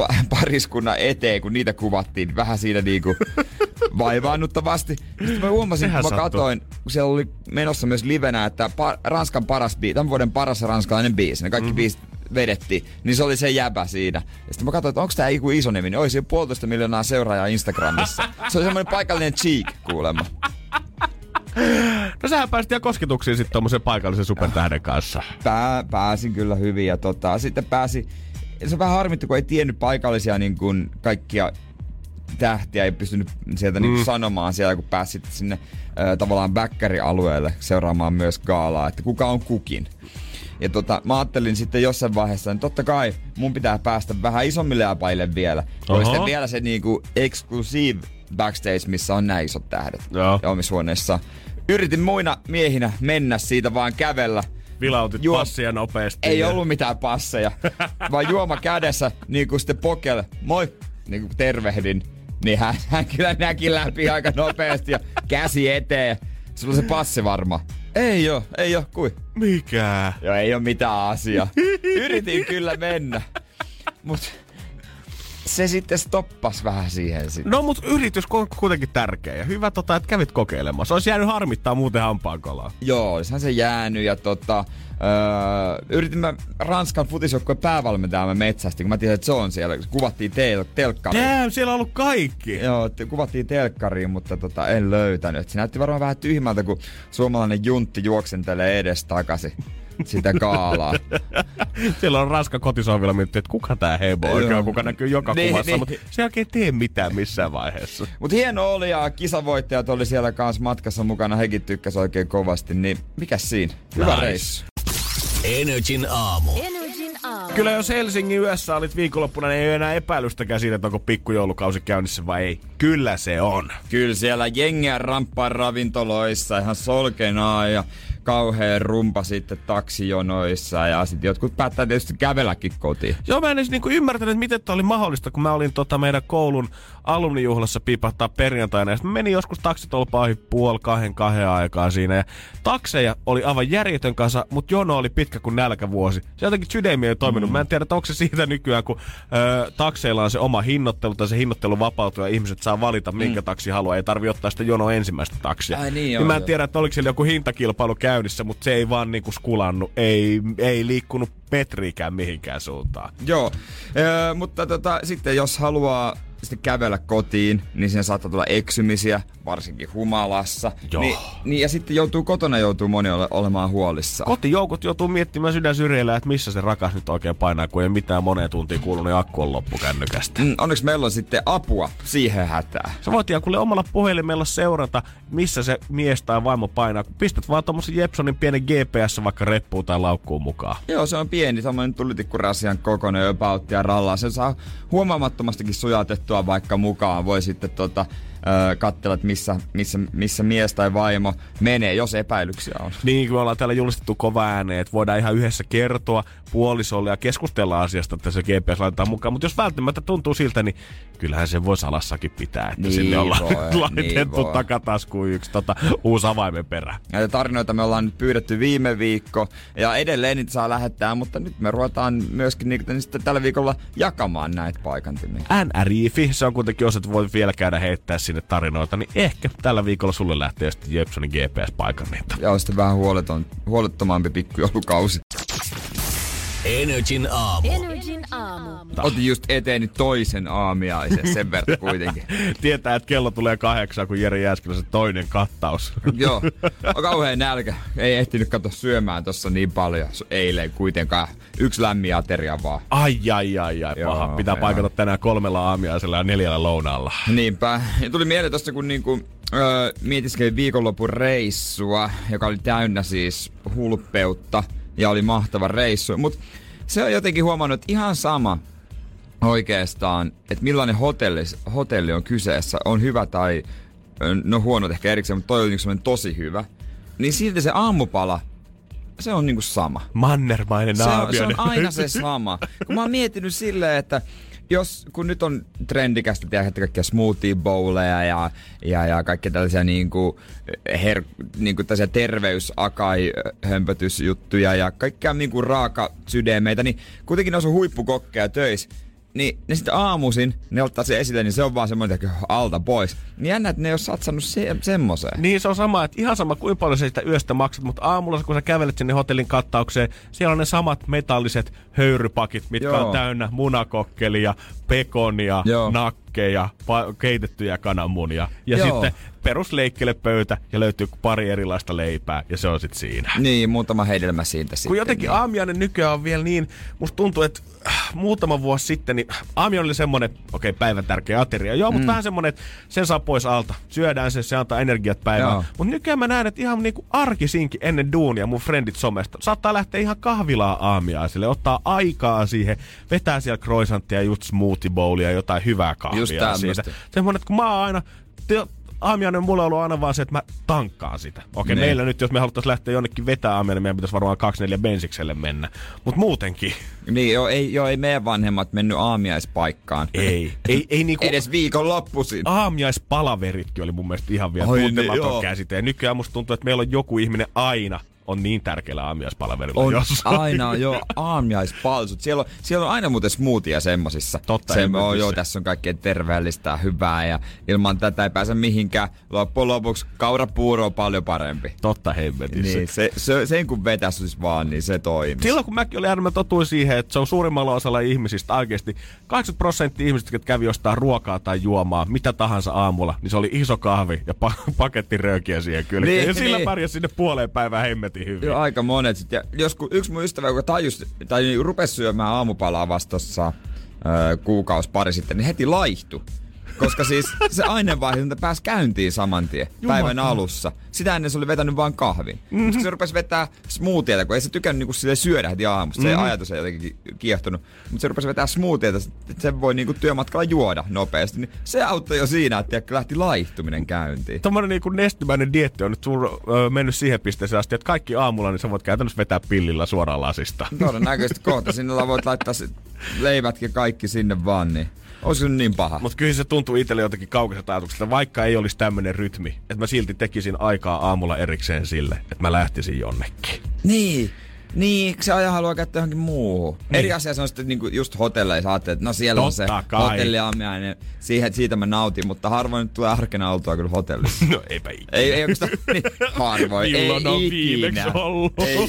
pa- pariskunnan eteen, kun niitä kuvattiin vähän siinä niinku vaivaannuttavasti. Sitten mä huomasin, Sehän kun mä katoin, kun siellä oli menossa myös livenä, että pa- Ranskan paras biisi, tämän vuoden paras ranskalainen biisi, ne kaikki mm-hmm. biisit vedettiin, niin se oli se jäbä siinä. Ja sitten mä katsoin, että onko tää joku iso nimi, niin olisi jo puolitoista miljoonaa seuraajaa Instagramissa. Se oli semmoinen paikallinen cheek kuulemma. No sähän pääsit ihan kosketuksiin sitten tommosen paikallisen supertähden kanssa. Pää, pääsin kyllä hyvin ja tota, sitten pääsi, se on vähän harmitti, kun ei tiennyt paikallisia niin kuin kaikkia tähtiä, ei pystynyt sieltä mm. niin kuin sanomaan siellä, kun pääsi sitten sinne ö, tavallaan backkari-alueelle seuraamaan myös gaalaa, että kuka on kukin. Ja tota, mä ajattelin sitten jossain vaiheessa, että totta kai mun pitää päästä vähän isommille apaille vielä. Oli sitten vielä se niinku exclusive backstage, missä on näin isot tähdet Joo. ja omissa. Yritin muina miehinä mennä siitä vaan kävellä. Vilautit Juo- passia nopeasti. Ei ja- ollut mitään passeja, vaan juoma kädessä, niin kuin sitten pokelle, moi, niin kuin tervehdin. Niin hän, hän kyllä näki läpi aika nopeasti ja käsi eteen. Sulla on se passi varma. Ei oo, ei oo, kui? Mikä? Joo, ei oo mitään asiaa. Yritin kyllä mennä. Mut se sitten stoppas vähän siihen sitten. No mut yritys on kuitenkin tärkeä ja hyvä tota, että kävit kokeilemassa. Olisi jäänyt harmittaa muuten hampaankolaa. Joo, olisihan se jäänyt ja tota, öö, yritimme Ranskan futisjoukkueen päävalmentajamme metsästi, kun mä tiedän, että se on siellä. Kuvattiin tel- telkkariin. Damn, siellä on ollut kaikki. Joo, te- kuvattiin telkkariin, mutta tota, en löytänyt. Se näytti varmaan vähän tyhmältä, kun suomalainen juntti juoksentelee edes takaisin sitä kaalaa. Siellä on Ranska kotisohvilla miettinyt, että kuka tää hebo oikein on, kuka näkyy joka Niin, kuvassa, niin. mutta se ei oikein tee mitään missään vaiheessa. Mutta hieno oli ja kisavoittajat oli siellä kanssa matkassa mukana, hekin tykkäs oikein kovasti, niin mikä siinä? Hyvä Nice. reissu. Energin aamu. Energin aamu. Kyllä jos Helsingin yössä olit viikonloppuna, niin ei ole enää epäilystäkään siitä, että onko pikkujoulukausi käynnissä vai ei. Kyllä se on. Kyllä siellä jengiä ramppaa ravintoloissa ihan solkenaa ja kauhea rumpa sitten taksijonoissa ja sitten jotkut päättää tietysti kävelläkin kotiin. Joo, mä en edes niinku ymmärtänyt, että miten tämä oli mahdollista, kun mä olin tota meidän koulun alumnijuhlassa piipahtaa perjantaina. Ja mä menin joskus taksitolpaan puoli kahden kahden aikaa siinä. Ja takseja oli aivan järjetön kanssa, mutta jono oli pitkä kuin nälkävuosi. Se jotenkin sydämi ei toiminut. Mm. Mä en tiedä, onko se siitä nykyään, kun ö, takseilla on se oma hinnoittelu tai se hinnoittelu vapautuu ja ihmiset saa valita, minkä mm. taksi haluaa. Ei tarvi ottaa sitä jono ensimmäistä taksia. Ai niin, ja joo, mä en tiedä, että oliko siellä joku hintakilpailu käynnissä, mutta se ei vaan niinku skulannut. Ei, ei liikkunut metriikään mihinkään suuntaan. Joo, öö, mutta tota, sitten jos haluaa sitten kävellä kotiin, niin siinä saattaa tulla eksymisiä, varsinkin humalassa. Joo. Niin, niin, ja sitten joutuu kotona joutuu moni ole, olemaan huolissaan. Kotijoukot joutuu miettimään sydän syrjellä, että missä se rakas nyt oikein painaa, kun ei mitään moneen tuntiin kuulunut, niin akku on loppu kännykästä. Mm, onneksi meillä on sitten apua siihen hätään. Sä voit ihan kuule omalla puhelimella seurata, missä se mies tai vaimo painaa. Kun pistät vaan tommosen Jepsonin pienen GPS vaikka reppuun tai laukkuun mukaan. Joo, se on pieni, tämmöinen tulitikkurassian kokoinen about ja rallaa. Se saa huomaamattomastikin sujatettua vaikka mukaan. Voi sitten tota, öö, katsella, että missä, missä, missä mies tai vaimo menee, jos epäilyksiä on. Niin kuin me ollaan täällä julistettu kova ääneen, että voidaan ihan yhdessä kertoa puolisolle ja keskustella asiasta, että se GPS laitetaan mukaan. Mutta jos välttämättä tuntuu siltä, niin kyllähän se voi salassakin pitää, että Niin sinne ollaan voi, laitettu niin voi. takataskuun yksi tota, uusi avaimen perä. Näitä tarinoita me ollaan nyt pyydetty viime viikko ja edelleen niitä saa lähettää, mutta nyt me ruvetaan myöskin niitä niin sitten tällä viikolla jakamaan näitä paikantimia. NRIFI, se on kuitenkin osa, että voit vielä käydä heittää sinne tarinoita, niin ehkä tällä viikolla sulle lähtee sitten Jepsonin GPS-paikan niitä. Ja on sitten vähän huoleton, huolettomampi pikkujoulukausi. Energin aamu. Energin aamu. Otin just eteeni toisen aamiaisen sen verran kuitenkin. Tietää, että kello tulee kahdeksan, kun Jere Jääskelä se toinen kattaus. Joo, on kauhean nälkä. Ei ehtinyt katsoa syömään tossa niin paljon eilen kuitenkaan. Yksi lämmin ateria vaan. Ai, ai, ai, ai, Joo, paha. Pitää joo. paikata tänään kolmella aamiaisella ja neljällä lounaalla. Niinpä. Ja tuli mieleen tosta, kun niinku, öö, mietiskelin viikonlopun reissua, joka oli täynnä siis hulppeutta ja oli mahtava reissu. Mutta se on jotenkin huomannut, että ihan sama oikeastaan, että millainen hotelli, hotelli on kyseessä, on hyvä tai no huonot ehkä erikseen, mutta toi on niinku tosi hyvä. Niin silti se aamupala, se on niinku sama. Mannermainen Se on, se on aina se sama. Kun mä oon miettinyt silleen, että jos, kun nyt on trendikästä tehdä että kaikkia smoothie bowleja ja, ja, ja kaikkia tällaisia niinku, her, niinku tällaisia terveysakai hömpötysjuttuja ja kaikkia niinku raaka sydämeitä, niin kuitenkin ne on huippukokkeja töissä. Niin ne sitten aamuisin, ne ottaa se esille, niin se on vaan semmoinen, että alta pois. Niin jännä, että ne ei ole satsannut se, semmoiseen. Niin se on sama, että ihan sama kuinka paljon sä sitä yöstä maksat, mutta aamulla kun sä kävelet sinne hotellin kattaukseen, siellä on ne samat metalliset höyrypakit, mitkä Joo. on täynnä munakokkelia, pekonia, Joo. Nakkeja, pa- keitettyjä kananmunia. Ja Joo. sitten perusleikkele-pöytä ja löytyy pari erilaista leipää ja se on sitten siinä. Niin, muutama hedelmä siitä sitten. Kun jotenkin niin. aamiainen nykyään on vielä niin, musta tuntuu, että äh, muutama vuosi sitten, niin aamiainen oli semmonen, okei, okay, päivän tärkeä ateria, joo, mutta vähän semmonen, että sen saa pois alta. Syödään se, se antaa energiat päivään. Mutta nykyään mä näen, että ihan niinku arkisinkin ennen duunia mun friendit somesta saattaa lähteä ihan kahvilaa aamiaiselle, ottaa aikaa siihen, vetää siellä croissanttia, just smoothie bowlia, jotain hyvää kahvia Just tämmöstä. siitä. Semmonen, että kun mä oon aina, te, aamiainen mulla on ollut aina vaan se, että mä tankkaan sitä. Okei, Niin. meillä nyt, jos me haluttaisiin lähteä jonnekin vetää aamiainen, meidän pitäisi varmaan 24 bensikselle mennä. Mutta muutenkin, Niin, joo ei, joo, ei meidän vanhemmat mennyt aamiaispaikkaan. ei. ei, ei niinku... Edes viikon loppuisin. Aamiaispalaveritkin oli mun mielestä ihan vielä niin, tuntematon joo. käsite. Ja nykyään musta tuntuu, että meillä on joku ihminen aina on niin tärkeällä aamiaispalaverilla On jossain. aina jo aamiaispalsut. Siellä on, siellä on aina muuten smoothia semmosissa. Totta, Se, on, joo, tässä on kaikkea terveellistä ja hyvää ja ilman tätä ei pääse mihinkään. Loppujen lopuksi kaurapuuro on paljon parempi. Totta hemmetissä. Niin, se, se, sen kun vetäisi vaan, niin se toimii. Silloin kun mäkin olin jäänyt, mä totuin siihen, että se on suurimmalla osalla ihmisistä oikeasti 80 prosenttia ihmisistä, jotka kävi ostaa ruokaa tai juomaa, mitä tahansa aamulla, niin se oli iso kahvi ja pa- paketti röökiä siihen kylkeen. Niin, ja sillä niin. pärjäsi sinne puoleen päivään hemmetin hyvin. Joo, aika monet. Ja joskus yksi mun ystävä, joka tajus, tai rupesi syömään aamupalaa vastassa öö, kuukausi pari sitten, niin heti laihtu. Koska siis se aineenvaihdunta pääsi käyntiin saman tien päivän alussa. Sitä ennen se oli vetänyt vain kahvin. Mm-hmm. Koska se rupesi vetää smoothieita, kun ei se tykännyt niinku sille syödä heti aamusta. Mm-hmm. Se ajatus ei jotenkin kiehtonut. Mutta se rupesi vetää smoothieita, että se voi niinku työmatkalla juoda nopeasti. Niin se auttoi jo siinä, että lähti laihtuminen käyntiin. Tommonen niinku nestimäinen dietti on nyt sur, ö, mennyt siihen pisteeseen asti, että kaikki aamulla niin sä voit käytännössä vetää pillillä suoraan lasista. Todennäköisesti kohta sinne voit laittaa leivätkin kaikki sinne vaan, niin Olisiko se niin paha? Mutta kyllä se tuntuu itselle jotenkin kaukaiselta ajatukselta, vaikka ei olisi tämmöinen rytmi, että mä silti tekisin aikaa aamulla erikseen sille, että mä lähtisin jonnekin. Niin. Niin, se aja haluaa käyttää johonkin muuhun. Niin. Eri asia se on sitten niinku just hotelleissa, ajattelet, että no siellä on se Totta kai. hotelliaamiainen, siihen, siitä mä nautin, mutta harvoin nyt tulee arkena oltua kyllä hotellissa. No eipä ikinä. ei, ei oikeastaan, niin, harvoin, ei Milloin on ikinä. viimeksi ollut? Ei,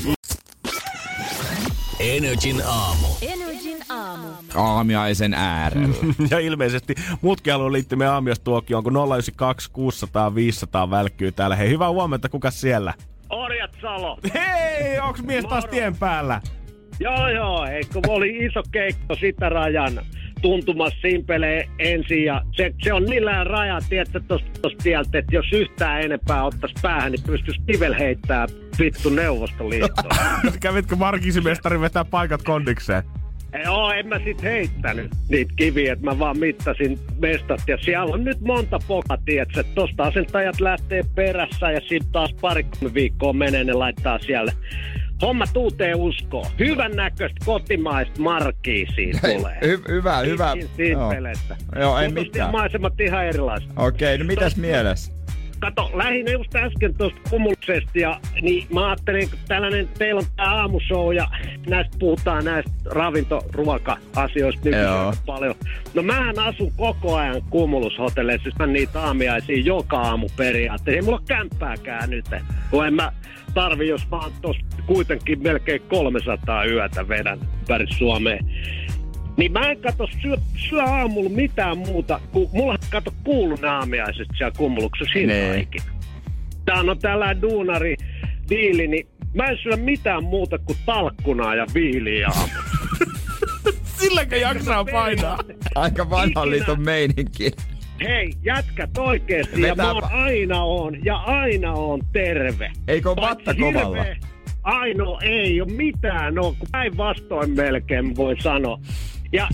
Energin aamu. Energin aamu. aamiaisen äärellä. Ja ilmeisesti muutkin haluaa liittyä meidän aamiastuokioon, kun 092 600 500 välkkyy täällä. Hei, hyvää huomenta, kuka siellä? Orjat Salo. Hei, onks mies taas Moro. tien päällä? Joo, joo, eikö oli iso keikko sitä rajan tuntumassa simpelee ensin ja se, se on millään raja, tiedätkö, tosta, tosta tieltä, että jos yhtään enempää ottais päähän, niin pystyisi kivel heittää vittu Neuvostoliittoon. Kävitkö Markisimestari vetää paikat kondikseen? Joo, en mä sit heittänyt niitä kiviä, että mä vaan mittasin mestat. Ja siellä on nyt monta poka, että tosta asentajat lähtee perässä ja sitten taas parikymmentä viikkoa menee, ne laittaa siellä. Homma tuuteen uskoon. Hyvän näköistä kotimaista markkia siitä Hei, tulee. hy- hyvä, hyvä. Siitä Joo. Joo, ei mitään. Maisemat ihan erilaiset. Okei, no mitäs mielessä? Kato, lähinnä just äsken tuosta kumuluksesta ja niin mä ajattelin, kun tällainen, teillä on tää aamushow ja näistä puhutaan näistä ravintoruoka-asioista nyt Joo. paljon. No mähän asun koko ajan kumulushotelleissa, siis mä niitä aamiaisia joka aamu periaatteessa. Ei mulla ole kämppääkään nyt, kun en mä tarvi, jos mä oon tossa kuitenkin melkein 300 yötä vedän ympäri Suomeen. Niin mä en kato syö, syö aamulla mitään muuta, kun mulla kato kuulu ne aamiaiset siellä kummuluksessa hintaan ikinä. Tää on tällainen duunari diili, niin mä en syö mitään muuta kuin talkkunaa ja viiliä. Silläkö jaksaa painaa? Aika vanhan liiton meininki. Hei, jätkät oikeesti, ja mä oon aina on, ja aina on terve. Eikö ole vatta kovalla? hirveä- Aino ei ole mitään, no päinvastoin melkein voi sanoa. Ja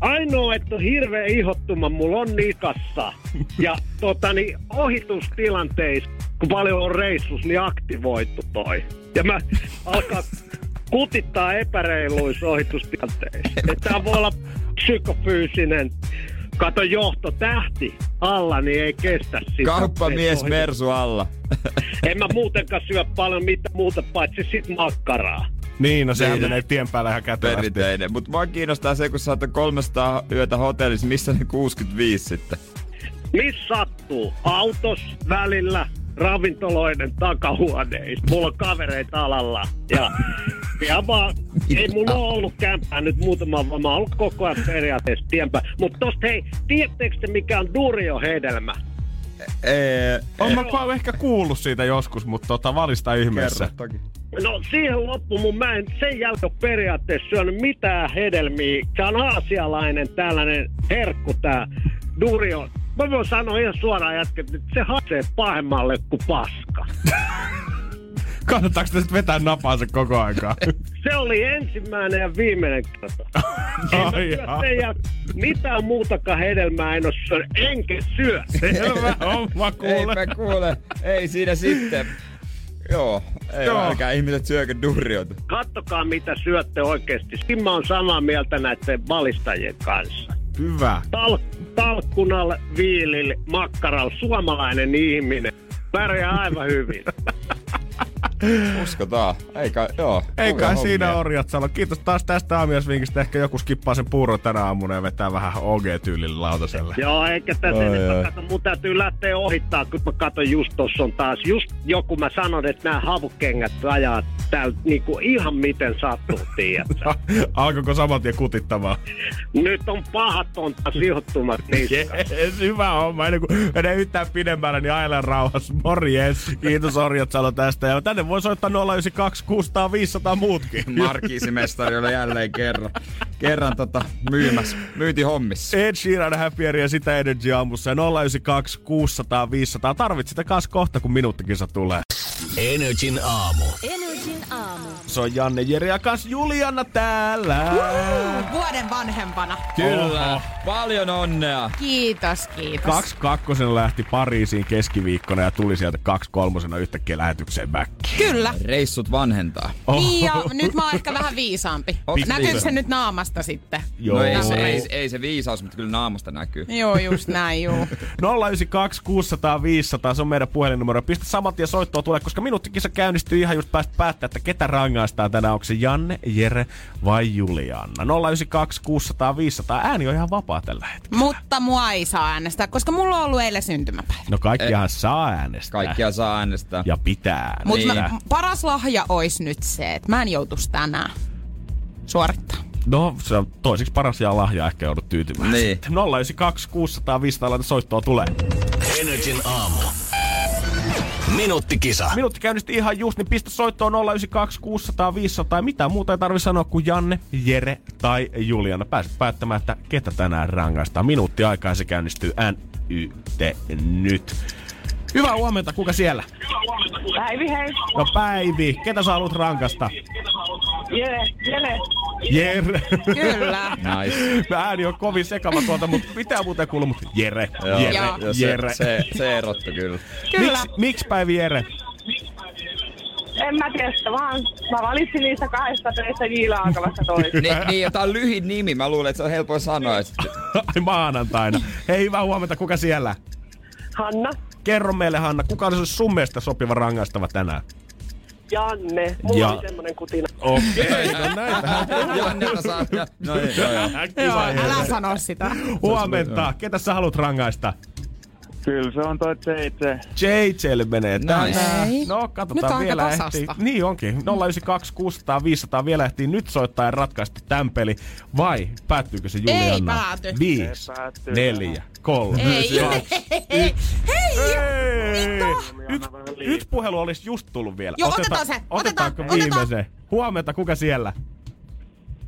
ainoa, että on hirveä ihottuma mulla on nikassa. Ja tota, niin, ohitustilanteissa, kun paljon on reissus, niin aktivoitu toi. Ja mä alkaa kutittaa epäreiluissa ohitustilanteissa. Että Tää voi olla psykofyysinen Kato johto tähti alla, niin ei kestä sitä. Kauppamies Mersu alla. en mä muutenkaan syö paljon mitään muuta paitsi sit makkaraa. Niin, no sehän Niin. menee tien päällä ihan kätevästi. Perinteinen. Mutta mua kiinnostaa se, kun sä oot 300 yötä hotellissa, missä ne 65 sitten? Missä sattuu? Autos välillä, ravintoloiden takahuoneissa. Mulla on kavereita alalla. Ja, ja vaan, ei mulla ole ollut kämpää nyt muutama, vaan mä oon ollut koko ajan periaatteessa tienpä. Mutta tosta hei, tiedättekö te mikä on Durio hedelmä? Ee, On mä ku- ehkä kuullut siitä joskus, mutta tota, valista ihmeessä. kerro toki. No siihen loppu mun mä en sen jälkeen ole periaatteessa syönyt mitään hedelmiä. Se on aasialainen tällainen herkku tää Durio. Mä voin sanoa ihan suoraan jätket, että se haisee pahemmalle kuin paska. Kannattaako sitten vetää napaansa koko aikaa? Se oli ensimmäinen ja viimeinen kerta. En jaa. sen jälkeen mitään muutakaan hedelmää en oo syönyt, enkä syö. Selvä homma kuule. Eipä kuule. Ei siinä sitten. Joo, ei Joo. Älkää ihmiset syökö durriota. Kattokaa mitä syötte oikeesti. Siinä mä oon samaa mieltä näiden valistajien kanssa. Hyvä. Tal- talkkunalle, viilille, makkaralla, suomalainen ihminen. Pärjää aivan hyvin. Uskotaan. Eikä, joo. Ei kovia kai siinä hommia. orjat salo. Kiitos taas tästä aamiaisvinkistä. Ehkä joku skippaa sen puuron tänä aamuna ja vetää vähän OG-tyylillä lautaselle. Joo, eikä tässä Oi, enempää oi. kato, mun täytyy lähteä ohittaa, kun mä katon just tossa on taas just joku, mä sanon, että nämä havukengät ajaa täältä niinku ihan miten sattuu, tiedätkö? Alkoiko saman tien kutittamaan? Nyt on pahat on taas sijoittumat niistä. Yes, hyvä homma. Ennen kuin menee yhtään pidemmällä, niin ailen rauhassa. Morjes. Kiitos Orjat Salo tästä. Ja tänne voi soittaa 092 600 500 muutkin. Markiisimestari oli jälleen kerran, kerran tota, myymässä, myyti hommissa. Ed Sheeran Happier ja sitä Energy aamussa. Ja 092 600 500. Tarvit sitä kas kohta, kun minuuttikisa tulee. Energin aamu. Energin aamu. Se on Janne, Jere ja kas Juliana täällä. Vuoden vanhempana. Kyllä, Oho. paljon onnea. Kiitos, kiitos. Kaksi kakkosena lähti Pariisiin keskiviikkona ja tuli sieltä kaksi kolmosena yhtäkkiä lähetykseen back. Kyllä. Reissut vanhentaa. Oh. Niin ja nyt mä oon ehkä vähän viisaampi. Näkyykö se nyt naamasta sitten? Joo. No ei se, ei, ei se viisaus, mutta kyllä naamasta näkyy. Joo, just näin, juu. 092 600 500, se on meidän puhelinnumero. Pistä saman tien soittoa tulee, koska minuuttikisa käynnistyy ihan just päästä päättää, että ketä rangaistaan tänään. Onko se Janne, Jere vai Juliana? 092 600 500. Ääni on ihan vapaa tällä hetkellä. Mutta mua ei saa äänestää, koska mulla on ollut eilen syntymäpäivä. No kaikkiahan saa äänestää. Kaikkia saa äänestää. Ja pitää. Mutta Niin. niin. paras lahja olisi nyt se, että mä en joutuisi tänään suorittaa. No, se on toiseksi paras ja lahja ehkä joudut tyytymään. Niin. Sitten 092 600 500 laita soittoa tulee. Energin aamu. Minuuttikisa. Minuutti käynnisti ihan just, niin pistä soittoon 092 600 500 ja mitään muuta ei tarvi sanoa kuin Janne, Jere tai Juliana. Pääset päättämään, että ketä tänään rangaistaan. Minuutti aikaa se käynnistyy NYT nyt. Hyvää huomenta, kuka siellä? Päivi, hei. No Päivi, ketä sä haluat rankasta? Jere, Jere. Jere. Kyllä. Nice. Ääni on kovin sekava tuolta, mutta pitää muuten kuulla, mutta Jere, Joo, Jere, Joo. ja se, Jere. se, se erottu kyllä. Kyllä. Miksi miks Päivi Jere? En mä tiedä, vaan mä valitsin niistä kahdesta töistä Jiila alkavasta toista. Ni, niin, ja tää on lyhin nimi. Mä luulen, että se on helpoin sanoa. Ai maanantaina. Hei, hyvää huomenta, kuka siellä? Hanna, Kerro meille, Hanna, kuka olisi sun mielestä sopiva rangaistava tänään? Janne. Mulla Ja- oli semmonen kutina. Okei, no näitähän. Jannelta saa... No joo, joo. Joo, älä sano sitä. Huomenta. Ketä sä haluat rangaista? Kyllä se on toi JJ. JJlle menee tää. Nice. No, Nyt katsotaan on aika vielä tasasta. ehtii. Niin onkin. 092 600 500 vielä ehtii nyt soittaa ja ratkaista tämän peli. Vai päättyykö se Juliana? pääty. 5, Ei pääty. 4, 3, Ei. 2, Hei, Yksi yks puhelu olisi just tullut vielä. Joo, otetaan se. Otetaanko Otetaan, viimeisen? Huomenta, kuka siellä?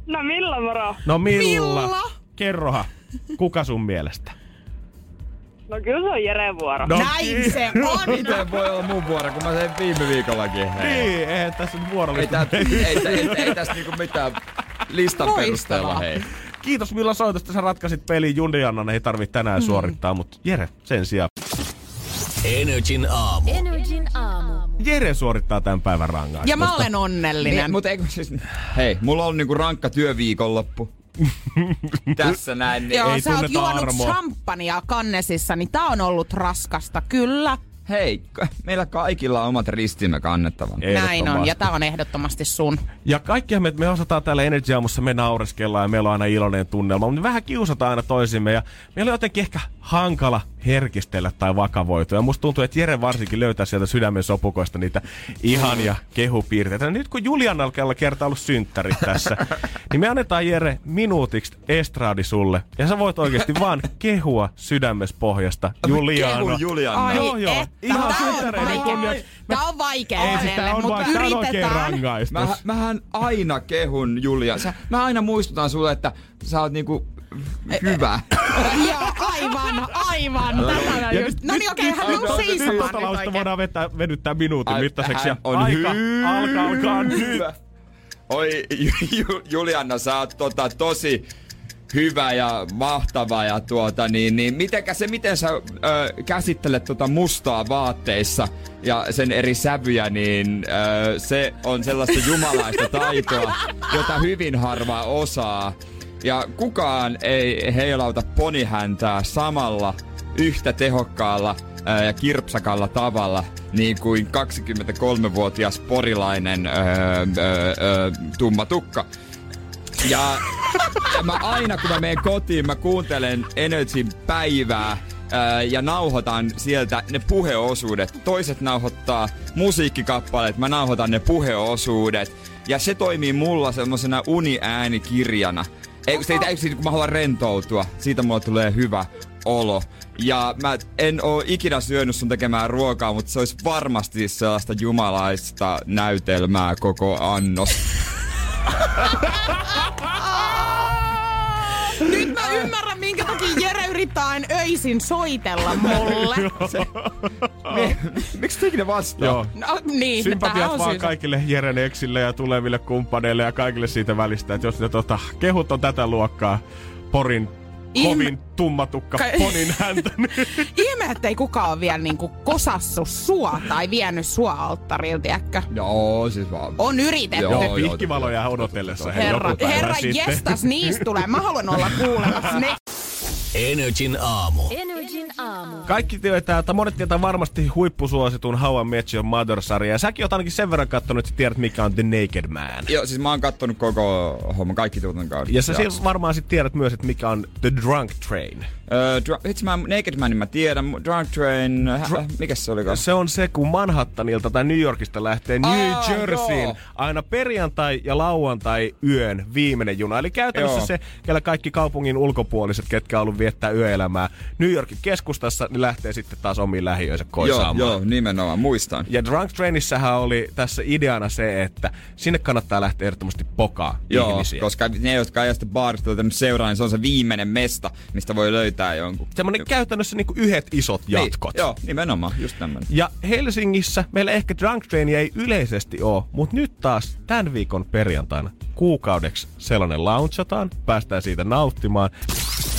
No millä moro? No Milla. Milla. Kerroha, kuka sun mielestä? No kyllä se on Jeren vuoro. No, Näin se on. Miten voi olla mun vuoro, kun mä tein viime viikollakin? Hei. Niin, eihän tässä nyt Ei, vuorollista. tää, ei, ei, ei, ei tästä niinku mitään listan Loistavaa. perusteella, hei. Kiitos Milla soitosta, sä ratkaisit peliin. Julianna ei tarvitse tänään Mm. suorittaa, mutta Jere sen sijaan. Energin aamu. Energin aamu. Jere suorittaa tämän päivän rangaistusta. Ja mä olen onnellinen. Niin, mutta eikö siis... Hei, mulla on niinku rankka työviikonloppu. Tässä näin. Niin. Joo, ei sä oot juonut armoa. champagnea kannesissa, niin tää on ollut raskasta, kyllä. Hei, meillä kaikilla on omat ristimme kannettavan. Näin on, ja tää on ehdottomasti sun. Ja kaikkihan me, me osataan täällä Energy Aamussa, me naureskellaan ja meillä on aina iloinen tunnelma, mutta me vähän kiusataan aina toisimme ja meillä on jotenkin ehkä hankala herkistellä tai vakavoitua. Ja musta tuntuu, että Jere varsinkin löytää sieltä sydämen sopukoista niitä ihania kehupiirteitä. Ja nyt kun Julianalla kertaa ollut synttärit tässä, niin me annetaan Jere minuutiksi estraadi sulle. Ja sä voit oikeasti vaan kehua sydämes pohjasta Juliana. Kehu Juliana. Ai Joo, joo. että, Ihan tää on synttäreiden vaikea. kunniaksi. Tää on vaikea Ei, siis tää on, mutta vaan, tää on oikein rangaistus. Mä, mähän aina kehun Julia. Sä, mä aina muistutan sulle, että sä oot niinku hyvä. Joo, aivan, aivan. Just... No niin, okei, hän seisomaan tota nyt lausta voidaan vetää, venyttää minuutin Ai, mittaiseksi. Ja on aika hyvä. alkaa, alkaa nyt. Hyvä. Oi, Ju- Ju- Juliana, sä oot tota, tosi hyvä ja mahtava ja tuota niin, niin mitenkä se, miten sä ö, käsittelet tota mustaa vaatteissa ja sen eri sävyjä, niin ö, se on sellaista jumalaista taitoa, jota hyvin harva osaa. Ja kukaan ei heilauta ponihäntää samalla yhtä tehokkaalla ja kirpsakalla tavalla niin kuin 23-vuotias porilainen öö, öö, öö, tumma tukka. Ja, ja mä aina kun mä menen kotiin, mä kuuntelen Energyn päivää ää, ja nauhoitan sieltä ne puheosuudet. Toiset nauhoittaa musiikkikappaleet, mä nauhoitan ne puheosuudet. Ja se toimii mulla semmosena uniäänikirjana. Ei, se, ei, siitä, kun mä haluan rentoutua, siitä mulla tulee hyvä olo. Ja mä en oo ikinä syönyt sun tekemään ruokaa, mutta se olisi varmasti sellaista jumalaista näytelmää koko annos. Nyt mä ymmärrän, minkä takia Aina öisin soitella mulle. Miksi te ikinä vastaa? Joo. No niin, Sympatiat on vaan syy. kaikille Jeren eksille ja tuleville kumppaneille ja kaikille siitä välistä, että jos ne tota, kehut on tätä luokkaa, Porin Ihme- kovin tummatukka Ka- ponin häntä. niin Ihme, että ei kukaan ole vielä niinku kosassu sua tai vienyt sua alttarilta, tiedätkö? Joo, siis vaan. On yritetty. Joo, pihkivaloja odotellessa. Herra, herra sitten. jestas, niistä tulee. Mä haluan olla kuulemassa ne. Energin aamu. Energin aamu. Kaikki tietää, että monet tietää varmasti huippusuositun How I Met Your Mother-sarjan. Ja säkin oot ainakin sen verran kattonut, että tiedät mikä on The Naked Man. Joo, siis mä oon kattonut koko homma, kaikki tuotannon kauden. Ja sä siis varmaan sit tiedät myös, että mikä on The Drunk Train. Öö, dr- itse mä Naked Manin mä tiedän, Drunk Train, hä, mikä se olikaan? Se on se, kun Manhattanilta tai New Yorkista lähtee New Aa, Jerseyin joo. aina perjantai ja lauantai yön viimeinen juna. Eli käytännössä Joo. se, kellä kaikki kaupungin ulkopuoliset, ketkä on ollut viettää yöelämää New Yorkin keskustassa, niin lähtee sitten taas omiin lähiöinsä Joo, koisaamaan. joo, nimenomaan, muistan. Ja Drunk Trainissähän oli tässä ideana se, että sinne kannattaa lähteä ehdottomasti pokaa Joo, ihmisiä. koska ne, jotka ei ole sitä baarista seuraa, niin se on se viimeinen mesta, mistä voi löytää jonkun. Semmoinen käytännössä niinku yhdet isot jatkot. Niin, joo, nimenomaan, just tämmönen. Ja Helsingissä meillä ehkä Drunk Trainia ei yleisesti ole, mutta nyt taas tämän viikon perjantaina kuukaudeksi sellainen launchataan, päästään siitä nauttimaan.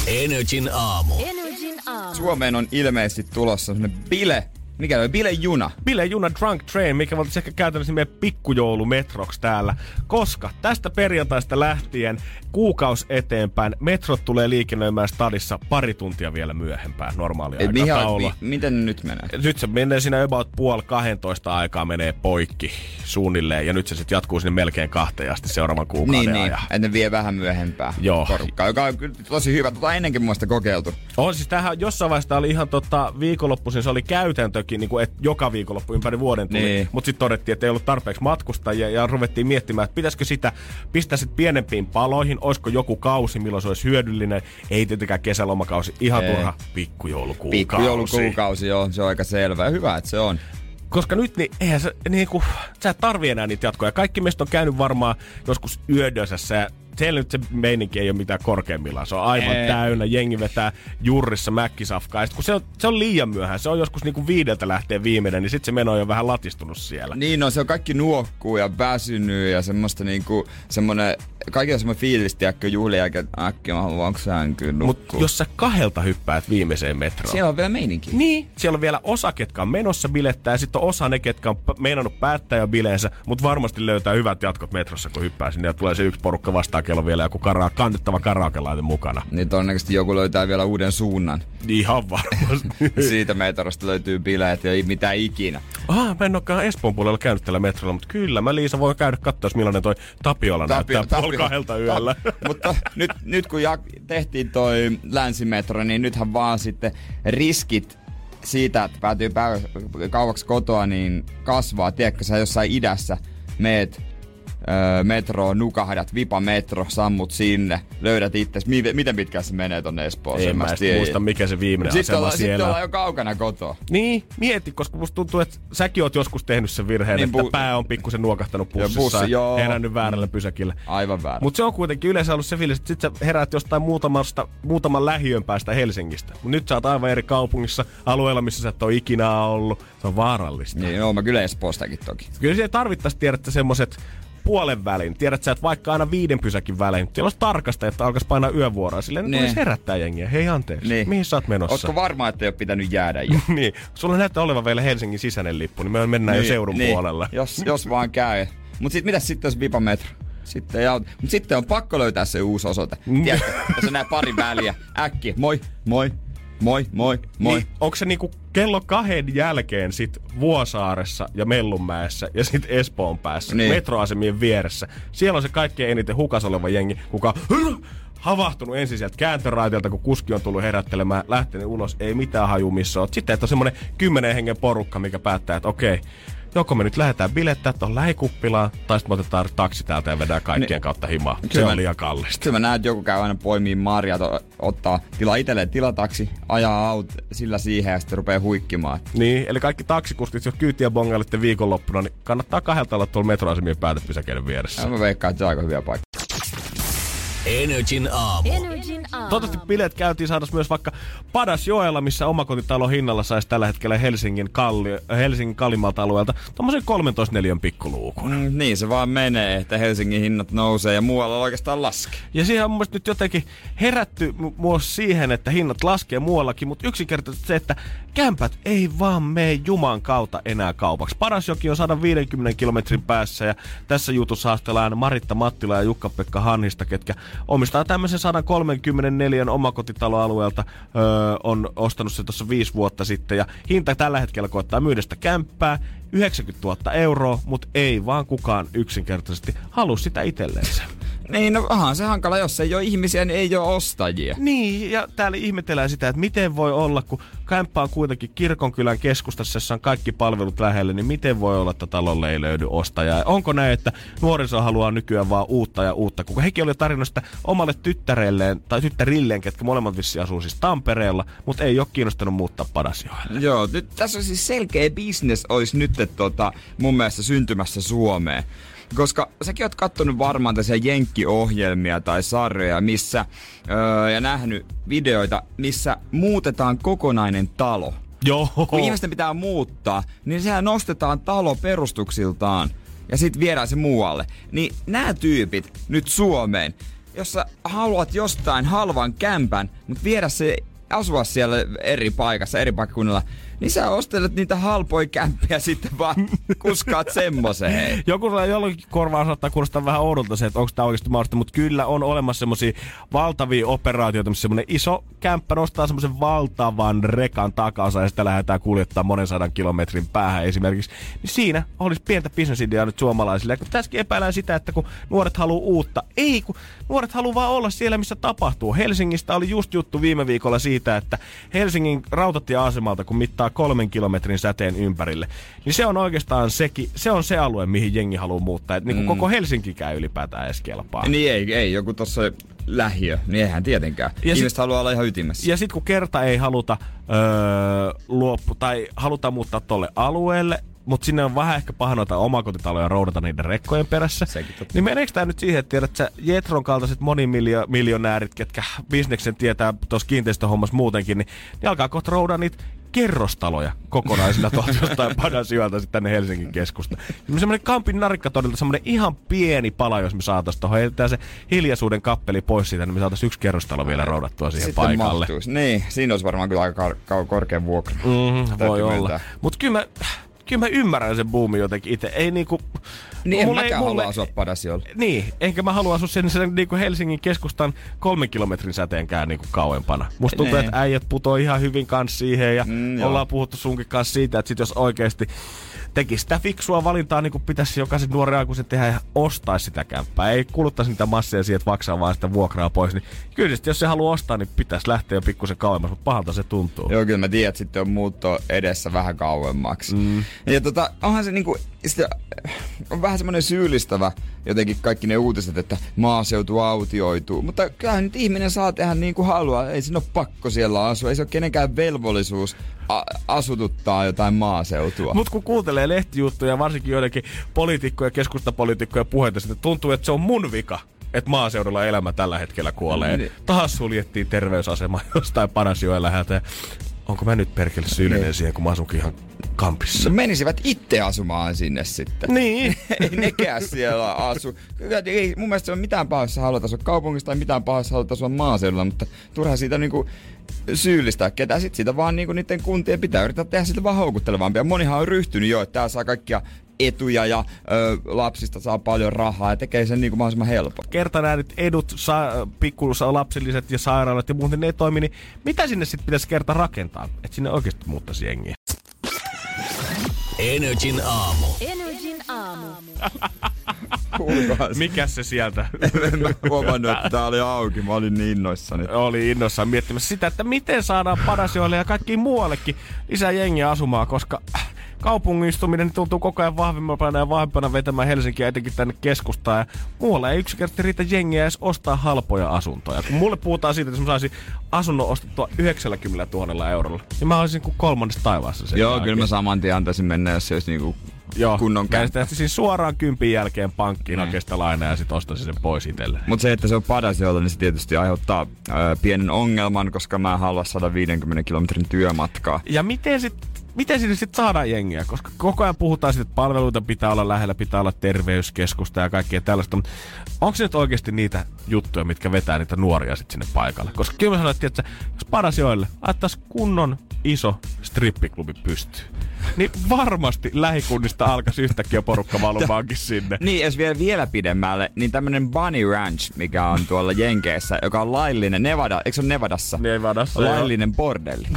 Energin aamu. Energin aamu. Suomeen on ilmeisesti tulossa semmonen bile, mikä on bilejuna. Bilejuna Drunk Train, mikä voitaisiin ehkä käytännössä meidän pikkujoulumetroksi täällä, koska tästä perjantaista lähtien kuukaus eteenpäin metrot tulee liikennöimään stadissa pari tuntia vielä myöhempään normaalia Et aikataulua. mi, miten nyt menee? Nyt se menee siinä about puoli 12 aikaa menee poikki suunnilleen ja nyt se sitten jatkuu sinne melkein kahteen asti seuraavan kuukauden Niin, niin, ajan. että ne vie vähän myöhempää Joo. porukkaa, joka on kyllä tosi hyvä. Tota ennenkin muista kokeiltu. On siis tähän jossain vaiheessa oli ihan tota, viikonloppuisin, se oli käytäntökin, niin kuin, että joka viikonloppu ympäri vuoden tuli. Niin. Mutta sitten todettiin, että ei ollut tarpeeksi matkustajia ja ruvettiin miettimään, että pitäisikö sitä pistää sit pienempiin paloihin, olisiko joku kausi, milloin se olisi hyödyllinen. Ei tietenkään kesälomakausi, ihan Ei. turha pikkujoulukuukausi. Pikkujoulukuukausi, joo, se on aika selvä. Ja hyvä, että se on. Koska nyt niin, eihän se, niin kuin, sä et tarvii enää niitä jatkoja. Kaikki meistä on käynyt varmaan joskus yödösessä ja siellä nyt se meininki ei ole mitään korkeimmillaan. Se on aivan Ei. täynnä, jengi vetää jurrissa mäkkisafkaa. Ja sit kun se on, se on liian myöhään, se on joskus niinku viideltä lähtee viimeinen, niin sitten se meno on jo vähän latistunut siellä. Niin, no se on kaikki nuokkuu ja väsynyt ja semmoista niinku, semmonen, kaikilla semmoinen fiilis, tiedätkö, juhlien jälkeen, että äkkiä mä haluan sänkyyn Mutta jos sä kahdelta hyppäät viimeiseen metroon. Siellä on vielä meininki. Niin. Siellä on vielä osa, ketkä on menossa bilettää, ja sitten on osa ne, ketkä on meinannut päättää jo bileensä, mutta varmasti löytää hyvät jatkot metrossa, kun hyppää sinne, ja tulee se yksi porukka vastaan, kello vielä joku kara- kannettava karaokelaite mukana. Niin todennäköisesti joku löytää vielä uuden suunnan. Ihan varmasti. Siitä metrosta löytyy bileet ja ei mitään ikinä. ah, mä en olekaan Espoon puolella käynyt tällä metrolla, mutta kyllä mä Liisa voin käydä katsoa, millainen toi Tapiola näyttää puoli kahdelta yöllä. Ta- mutta nyt, nyt kun jak- tehtiin toi länsimetro, niin nythän vaan sitten riskit siitä, että päätyy päivä- kauaksi kotoa, niin kasvaa. Tiedätkö, sä jossain idässä meet öö, metroon, nukahdat, vipa metro, sammut sinne, löydät itse. Miten pitkään se menee tonne Espooseen? En mä muista, mikä se viimeinen Sitten asema ollaan, sitten siellä. ollaan jo kaukana kotoa. Niin, mieti, koska musta tuntuu, että säkin oot joskus tehnyt sen virheen, Niin, että bu- pää on pikkusen nuokahtanut pussissa bussi, ja joo. herännyt väärällä pysäkillä. Aivan väärä. Mutta se on kuitenkin yleensä ollut se fiilis, että sit sä heräät jostain muutamasta, muutaman lähiön päästä Helsingistä. Mut nyt sä oot aivan eri kaupungissa, alueella, missä sä et ole ikinä ollut. Se on vaarallista. Niin, joo, mä kyllä Espoostakin toki. Kyllä siellä tarvittaisiin tiedätte semmoset puolen välin. Tiedät sä, että vaikka aina viiden pysäkin välein, mutta siellä olisi tarkasta, että alkaisi painaa yövuoroa. Silleen Niin. niin. tulisi herättää jengiä. Hei anteeksi, Niin. mihin sä oot menossa? Ootko varma, että ei ole pitänyt jäädä jo? niin, sulla näyttää olevan vielä Helsingin sisäinen lippu, niin me mennään jo seudun puolella. Jos, jos vaan käy. Mut sit mitäs sitten jos Vipa Metro? Sitten ei auta. Mut sitten on pakko löytää se uusi osoite. Tiedätkö, tässä on nää pari väliä. Äkki, moi, moi, moi, moi, moi. Niin, onko se niinku kello kahden jälkeen sit Vuosaaressa ja Mellunmäessä ja sit Espoon päässä, Niin. metroasemien vieressä. Siellä on se kaikkein eniten hukas oleva jengi, kuka havahtunut ensin sieltä kääntöraiteelta, kun kuski on tullut herättelemään, lähtenyt ulos, ei mitään haju missä oot. Sitten, että on semmonen kymmenen hengen porukka, mikä päättää, että okei, joko me nyt lähdetään bilettää tuohon lähikuppilaan, tai sitten me otetaan taksi täältä ja vedään kaikkien Niin. kautta himaa. Se on liian kallista. Kyllä mä näen, että joku käy aina poimii marjat, ottaa, tilaa itselleen tilataksi, ajaa aut sillä siihen ja sitten rupeaa huikkimaan. Niin, eli kaikki taksikustit, jos kyytiä bongailitte viikonloppuna, niin kannattaa kahdelta olla tuolla metroasemien päätepysäkeiden vieressä. Ja mä veikkaan, että se on aika hyvä paikka. Energin aamu. Energin aamu. Toivottavasti bileet käytiin saada myös vaikka Padasjoella, missä omakotitalo hinnalla saisi tällä hetkellä Helsingin, kalli, Helsingin kallimalta alueelta tommosen 13 neliön pikkuluukun. Mm, niin se vaan menee, että Helsingin hinnat nousee ja muualla oikeastaan laskee. Ja siihen on mun nyt jotenkin herätty mu- myös siihen, että hinnat laskee muuallakin, mutta yksinkertaisesti se, että kämpät ei vaan mene Juman kautta enää kaupaksi. Parasjoki on 150 kilometrin päässä ja tässä jutussa haastellaan Maritta Mattila ja Jukka-Pekka Hannista, ketkä omistaa tämmöisen 134 omakotitaloalueelta, öö, on ostanut se tuossa viisi vuotta sitten ja hinta tällä hetkellä koettaa myydä kämppää 90 000 euroa, mutta ei vaan kukaan yksinkertaisesti halua sitä itselleensä. Niin, no onhan se hankala, jos ei ole ihmisiä, niin ei ole ostajia. Niin, ja täällä ihmetellään sitä, että miten voi olla, kun kämppä on kuitenkin kirkonkylän keskustassa, jossa on kaikki palvelut lähellä, niin miten voi olla, että talolle ei löydy ostajaa? Onko näin, että nuoriso haluaa nykyään vaan uutta ja uutta? Kun hekin oli tarinoista omalle tyttärelleen, tai tyttärilleen, ketkä molemmat vissi asuu siis Tampereella, mutta ei ole kiinnostanut muuttaa Padasjoelle. Joo, nyt tässä on siis selkeä business olisi nyt että, tota, mun mielestä syntymässä Suomeen. Koska säkin oot kattonut varmaan tässä jenkkiohjelmia tai sarjoja, missä, öö, ja nähnyt videoita, missä muutetaan kokonainen talo. Joo. Kun ihmisten pitää muuttaa, niin sehän nostetaan talo perustuksiltaan ja sitten viedään se muualle. Niin nämä tyypit nyt Suomeen, jos sä haluat jostain halvan kämpän, mutta viedä se asua siellä eri paikassa, eri paikkakunnalla, niin sä ostelet niitä halpoja kämppiä sitten vaan kuskaat semmoseen. hei. Joku jollakin korvaa saattaa kuulostaa vähän oudolta se, että onko tämä oikeasti mahdollista, mutta kyllä on olemassa semmoisia valtavia operaatioita, missä semmoinen iso kämppä nostaa semmoisen valtavan rekan takansa ja sitä lähdetään kuljettaa monen sadan kilometrin päähän esimerkiksi. Niin siinä olisi pientä bisnesideaa nyt suomalaisille. Ja tässäkin epäillään sitä, että kun nuoret haluaa uutta, ei kun nuoret haluaa olla siellä, missä tapahtuu. Helsingistä oli just juttu viime viikolla siitä, että Helsingin rautatieasemalta, kun mittaa kolmen kilometrin säteen ympärille, niin se on oikeastaan sekin, se on se alue, mihin jengi haluaa muuttaa. Että niin Mm. koko Helsinki käy ylipäätään edes kelpaa. Niin ei, ei, joku tossa lähiö, niin eihän tietenkään. Ja Ihmiset sit- haluaa olla ihan ytimessä. Ja sitten kun kerta ei haluta öö, luoppu, tai halutaan muuttaa tolle alueelle, mutta sinne on vähän ehkä paha noita omakotitaloja roudata niiden rekkojen perässä. Sekin totta. Niin meneekö tämä nyt siihen, että tiedät sä Jetron kaltaiset monimiljonäärit, ketkä bisneksen tietää tuossa kiinteistöhommassa muutenkin, niin ne alkaa kohta roudata niitä kerrostaloja kokonaisina tuolta jostain Padasjoelta sitten tänne Helsingin keskusta. Semmoinen Kampin narikkatorilta semmoinen ihan pieni pala, jos me saataisiin tuohon. Heitetään se hiljaisuuden kappeli pois siitä, niin me saataisiin yksi kerrostalo vielä roudattua siihen Sitten paikalle. mahtuisi. Niin, siinä olisi varmaan kyllä aika kar- kar- korkea vuokra. Mm, voi olla. Mutta kyllä mä, kyllä mä ymmärrän sen boomin jotenkin itse. Ei niinku... Niin en mulle mäkään mulle- halua asua Padasjolla. Niin, enkä mä halua asua sen, sen niinku Helsingin keskustan kolmen kilometrin säteenkään niinku kauempana. Musta tuntuu, Niin. että äijät putoo ihan hyvin kanssa siihen ja Mm, joo. ollaan puhuttu sunkin kanssa siitä, että sit jos oikeasti tekisi sitä fiksua valintaa, niin kuin pitäisi jokaisen nuoren aikuisen tehdä ja ostaisi sitä kämppää. Ei kuluttaisi niitä masseja siihen, että maksaa vaan sitä vuokraa pois. Niin kyllä sit, jos se haluaa ostaa, niin pitäisi lähteä jo pikkusen kauemmas, mutta pahalta se tuntuu. Joo, kyllä mä tiedän, että sitten on muutto edessä vähän kauemmaksi. Mm. Ja tota, onhan se niinku, sitä, on vähän semmoinen syyllistävä jotenkin kaikki ne uutiset, että maaseutu autioituu. Mutta kyllähän nyt ihminen saa tehdä niin kuin haluaa. Ei siinä ole pakko siellä asua. Ei se ole kenenkään velvollisuus a- asututtaa jotain maaseutua. Mutta kun kuuntelee lehtijuttuja, varsinkin joidenkin poliitikkoja, keskustapoliitikkoja puheita, sitten tuntuu, että se on mun vika että maaseudulla elämä tällä hetkellä kuolee. Niin. Taas suljettiin terveysasema jostain Padasjoen läheltä. Onko mä nyt perkele syyllinen Niin. siihen, kun mä asunkin ihan kampissa? No menisivät itse asumaan sinne sitten. Niin. ei nekään siellä asu. Ei, mun mielestä se on mitään pahassa haluta asua kaupungissa tai mitään pahassa haluta asua maaseudulla, mutta turha siitä niinku syyllistää ketään. Sitten siitä vaan niinku niiden kuntien pitää yrittää tehdä sitä vaan houkuttelevampia. Monihan on ryhtynyt jo, että tää saa kaikkia etuja ja ö, lapsista saa paljon rahaa ja tekee sen niinku mahdollisimman helppo. Kerta nämä nyt edut, sa- lapsilliset ja sairaalat ja muuten ne ei toimi, niin mitä sinne sitten pitäisi kerta rakentaa? Että sinne oikeasti muuttaisi jengiä. Energin aamu. Energin aamu. Mikä se sieltä? En mä huomannut, että tää oli auki. Mä olin niin innoissani. oli innossaan miettimässä sitä, että miten saadaan Padasjoelle ja kaikkiin muuallekin lisää jengiä asumaan, koska äh, kaupungistuminen tuntuu koko ajan vahvemmana ja vahvempana vetämään Helsinkiä etenkin tänne keskustaan. Ja muualla ei yksinkertaisesti riitä jengiä edes ostaa halpoja asuntoja. Kun mulle puhutaan siitä, että jos mä saisin asunnon ostettua 90 000 eurolla, niin mä olisin kuin kolmannessa taivaassa sen Joo, jälkeen. kyllä mä saman tien antaisin mennä, jos se olisi niinku Joo, kunnon kämppä. siis suoraan kympin jälkeen pankkiin hakea sitä lainaa ja sitten ostaisin sen pois itselleen. Mutta se, että se on Padasjoella, niin se tietysti aiheuttaa ö, pienen ongelman, koska mä en halua 150 kilometrin työmatkaa. Ja miten sit, miten sinne sitten saadaan jengiä? Koska koko ajan puhutaan siitä, että palveluita pitää olla lähellä, pitää olla terveyskeskusta ja kaikkea tällaista. Onko se nyt oikeasti niitä juttuja, mitkä vetää niitä nuoria sitten sinne paikalle? Koska kyllä mä sanoin, että jos Padasjoelle ajattaisiin kunnon iso strippiklubi pystyy, niin varmasti lähikunnista alkaisi yhtäkkiä porukka valumaankin sinne. Niin, jos vielä, vielä pidemmälle, niin tämmönen Bunny Ranch, mikä on tuolla Jenkeissä, joka on laillinen, Nevada, eikö se ole Nevadassa? Nevadassa, joo. Laillinen bordelli.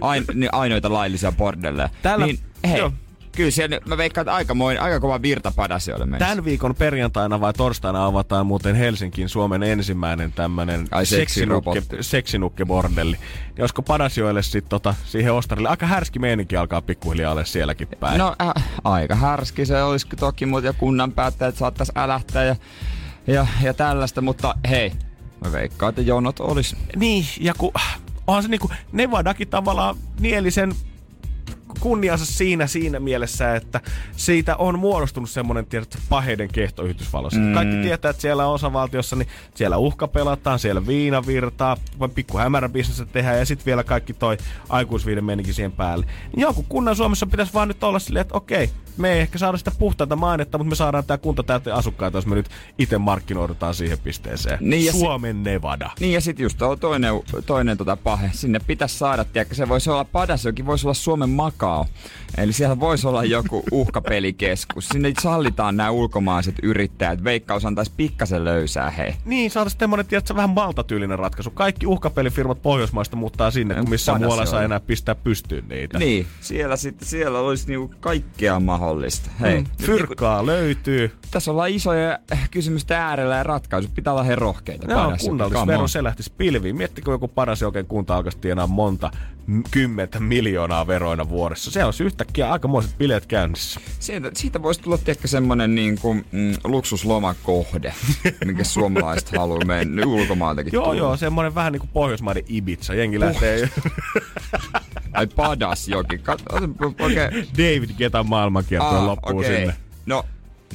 Ain, niin ainoita laillisia bordelleja. Tällä- niin, hei, joo. Kyllä siellä, mä veikkaan, että aika, moin, aika kova virta Padasioille mennessä. Tämän viikon perjantaina vai torstaina avataan muuten Helsinkiin Suomen ensimmäinen tämmönen Ai, seksinukke, seksinukke-bordelli. Ja olisiko Padasjoelle sitten tota, siihen Ostarille, aika härski meininki alkaa pikkuhiljaa olla sielläkin päin. No äh, aika härski se olisi toki, mutta kunnan päättäjät saattaisi älähtää ja, ja, ja tällaista, mutta hei, mä veikkaan, että jonot olisi. Niin, ja kun onhan se niinku, Nevadakin tavallaan nieli sen kunniansa siinä siinä mielessä, että siitä on muodostunut semmoinen tiedätkö, paheiden kehto Yhdysvalloissa. Mm. Kaikki tietää, että siellä osavaltiossa, niin siellä uhka pelataan, siellä viina virtaa, pikku hämärän bisnestä tehdään ja sitten vielä kaikki toi aikuisviiden menikin siihen päälle. Niin joku kunnan Suomessa pitäisi vaan nyt olla silleen, että okei, me ei ehkä saada sitä puhtaita mainetta, mutta me saadaan tää kunta täyteen asukkaita, jos me nyt itse markkinoidutaan siihen pisteeseen. Niin ja si- Suomen Nevada. Niin ja sitten just toinen, toinen tota pahe, sinne pitäisi saada, tiedätkö, se voisi olla Padasjoki, voisi olla Suomen Makao. Eli siellä voisi olla joku uhkapelikeskus. Sinne sallitaan nämä ulkomaiset yrittäjät. Veikkaus antaisi pikkasen löysää, hei. Niin, saada semmoinen, tiedätkö, vähän maltatyylinen ratkaisu. Kaikki uhkapelifirmat Pohjoismaista muuttaa sinne, kun missä muualla saa enää pistää pystyyn niitä. Niin, siellä, sitten, siellä olisi niinku kaikkea mahdollista. Hei, Mm, fyrkkaa löytyy. tässä ollaan isoja kysymysten äärellä ja ratkaisut pitää olla he rohkeita. Joo, kunnallisvero on. se lähtisi pilviin. Miettikö joku paras joken kunta alkaisi tienaa monta kymmentä miljoonaa veroina vuodessa. Se olisi yhtäkkiä aikamoiset bileet käynnissä. Siitä, siitä voisi tulla ehkä semmonen niin kuin, mm, luksuslomakohde, minkä suomalaiset haluaa mennä ulkomaaltakin Joo, tulla. joo, semmoinen vähän niin kuin Pohjoismaiden Ibiza. Jengi lähtee Ai padas jokin. Kat, oikein. David Getan maailmankiertoon loppuu okei. sinne. No,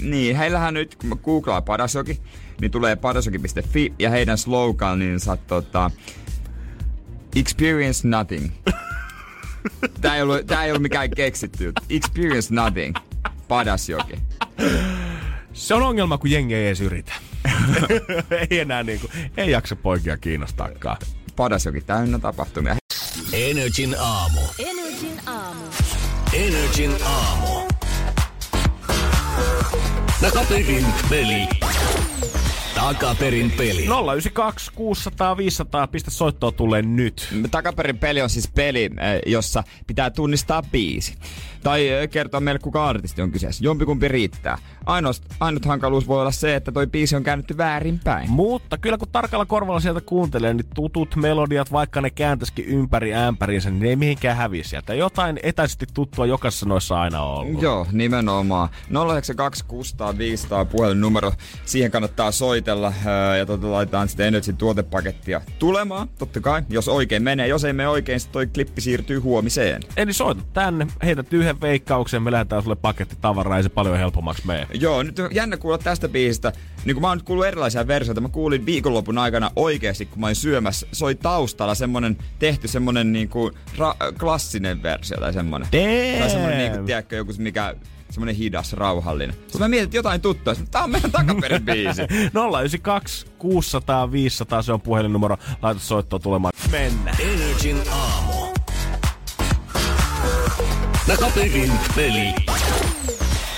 niin, heillähän nyt, kun mä googlaan Padasjoki, niin tulee padasjoki.fi ja heidän sloganinsa tota, Experience nothing. Tää ei ollut, tää ei ollut mikään keksitty juttu. Experience nothing. Padasjoki. Se on ongelma, kun jengi ei edes yritä. ei enää niinku, ei jaksa poikia kiinnostaakaan. Padasjoki täynnä tapahtumia. Energin aamu. Energin aamu. Energin aamu. Takaperin peli. Takaperin peli. 092 600 500, pistä soittoa tulee nyt. Takaperin peli on siis peli, eh, jossa pitää tunnistaa biisi. Tai eh, kertoa meille, kuka artisti on kyseessä. Jompikumpi riittää. Ainut, ainut hankaluus voi olla se, että toi biisi on käännetty väärinpäin. Mutta kyllä kun tarkalla korvalla sieltä kuuntelee, niin tutut melodiat, vaikka ne kääntäisikin ympäri ämpäriinsä, niin ne ei mihinkään häviä sieltä. Jotain etäisesti tuttua jokaisessa noissa aina on ollut. Joo, nimenomaan. 092 600 500 puhelinnumero. Siihen kannattaa soitella ää, ja tota, laitetaan sitten Energy tuotepakettia tulemaan. Totta kai, jos oikein menee. Jos ei mene oikein, sitten toi klippi siirtyy huomiseen. Eli soita tänne, heität yhden veikkauksen, me lähdetään sulle paketti tavaraa, ei se paljon helpommaksi mene. Joo, nyt on jännä kuulla tästä biisistä. Niin kun mä oon nyt kuullut erilaisia versioita, mä kuulin viikonlopun aikana oikeasti, kun mä olin syömässä, soi taustalla semmonen, tehty semmonen niinku ra- klassinen versio tai semmonen. Damn. Tai semmonen niinku, tiedätkö, joku mikä semmonen hidas, rauhallinen. Sitten mä mietin että jotain tuttua, tää on meidän takaperin biisi. 092 600 500, se on puhelinnumero. Laita soittoa tulemaan. Mennään. Energin aamu. Takaperin peli.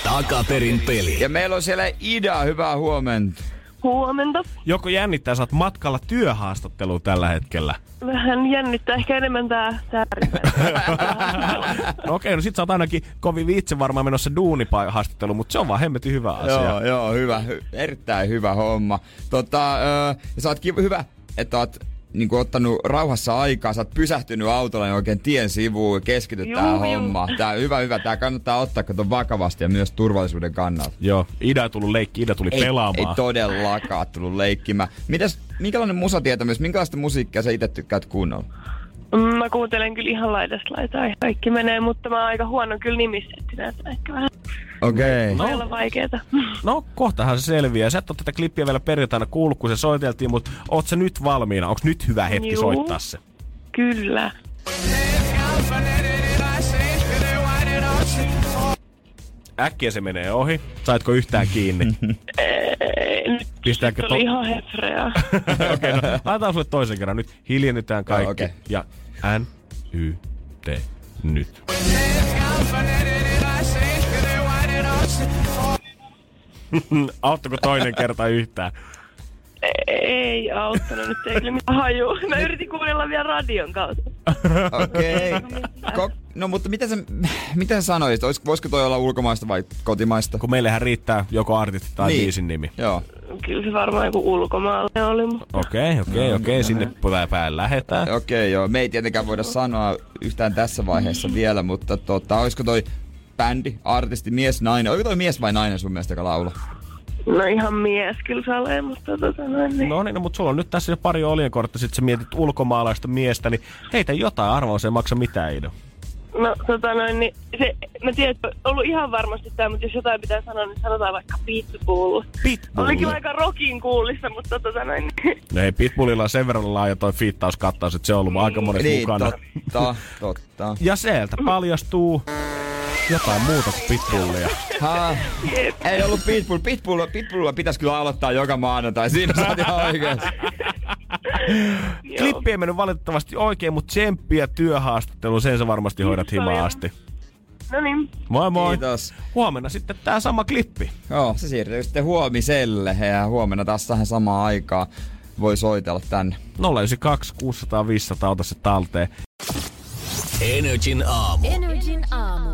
Takaperin peli. Ja meillä on siellä Ida, hyvää huomenta. Huomenta. Joko jännittää, sä oot matkalla työhaastatteluun tällä hetkellä? Vähän jännittää ehkä enemmän tää sääripäivä. No okei, no sit sä oot ainakin kovin viitse varmaan menossa duunihaastattelu, mutta se on vaan hemmetin hyvä asia. Joo, joo, hyvä. Hy- erittäin hyvä homma. Tota, öö, ja sä oot kiva, hyvä, että oot niin kuin, ottanut rauhassa aikaa, sä oot pysähtynyt autolla niin oikein tien sivuun, keskityt Juu, tähän juu. hommaan. Tää on hyvä, hyvä. Tää kannattaa ottaa kato vakavasti ja myös turvallisuuden kannalta. Joo, Ida ei tullut leikki, Ida tuli Ei, pelaamaan. ei todellakaan tullut leikkimään. Mitäs, minkälainen musatietämys, minkälaista musiikkia sä itse tykkäät kuunnella? Mm, Mä kuuntelen kyllä ihan laidasta laitaa ja kaikki menee, mutta mä oon aika huono kyllä nimissettinä, että ehkä vähän Okei. voi olla vaikeeta. No, kohtahan se selviää. Sä et ole tätä klippiä vielä perjantaina kuullut, kun se soiteltiin, mutta oot sä nyt valmiina? Onko nyt hyvä hetki Juu. soittaa se? Kyllä. Äkkiä se menee ohi. Saitko yhtään kiinni? Pistääkö to... oli ihan hefreä. Okei, no, laitetaan sulle toisen kerran. Nyt hiljennytään kaikki. Okei. Ja N, Y, T, nyt. Auttako toinen kerta yhtään? Ei auttanut, nyt ei kyllä mitään haju. Mä yritin kuunnella vielä radion kautta. Okei. Ko- no mutta mitä sä, mitä sä sanoisit? Olis, voisiko toi olla ulkomaista vai kotimaista? Kun meillähän riittää joko artisti tai Niin. biisin nimi. Joo. Kyllä se varmaan joku ulkomaalainen oli, mutta Okei, okei, okei. Sinne päin lähetään. Okei, joo. Me ei tietenkään voida sanoa yhtään tässä vaiheessa vielä, mutta tota, olisiko toi bändi, artisti, mies, nainen? Oliko toi mies vai nainen sun mielestä, joka laulaa? No ihan mies kyllä salee, mutta tota noin niin. No niin, no, mutta sulla on nyt tässä jo pari oljenkortta, sit sä mietit ulkomaalaista miestä, niin heitä jotain arvoa, se ei maksa mitään Ido. No tota noin, niin se, mä tiedän, että on ollut ihan varmasti tämä, mutta jos jotain pitää sanoa, niin sanotaan vaikka Pitbull. Pitbull. Olikin aika rockin kuulissa, mutta tota noin, niin No ei, Pitbullilla on sen verran laaja toi fiittauskattaus, että se on ollut aika monessa Niin, mukana. totta, totta. Ja sieltä paljastuu jotain muuta kuin Pitbullia. Ha, ei ollut Pitbull. Pitbull, Pitbull pitäisi kyllä aloittaa joka maanantai. Siinä sä oot ihan oikeesti. Klippi ei mennyt valitettavasti oikein, mutta tsemppiä työhaastattelu, sen sä varmasti hoidat Kiitos paljon. himaasti. no niin. Moi moi. Kiitos. Huomenna sitten tää sama klippi. Joo, se siirtyy sitten huomiselle ja huomenna taas tähän samaan aikaan voi soitella tänne. 092 600 500, ota se talteen. Energin aamu. Energin aamu.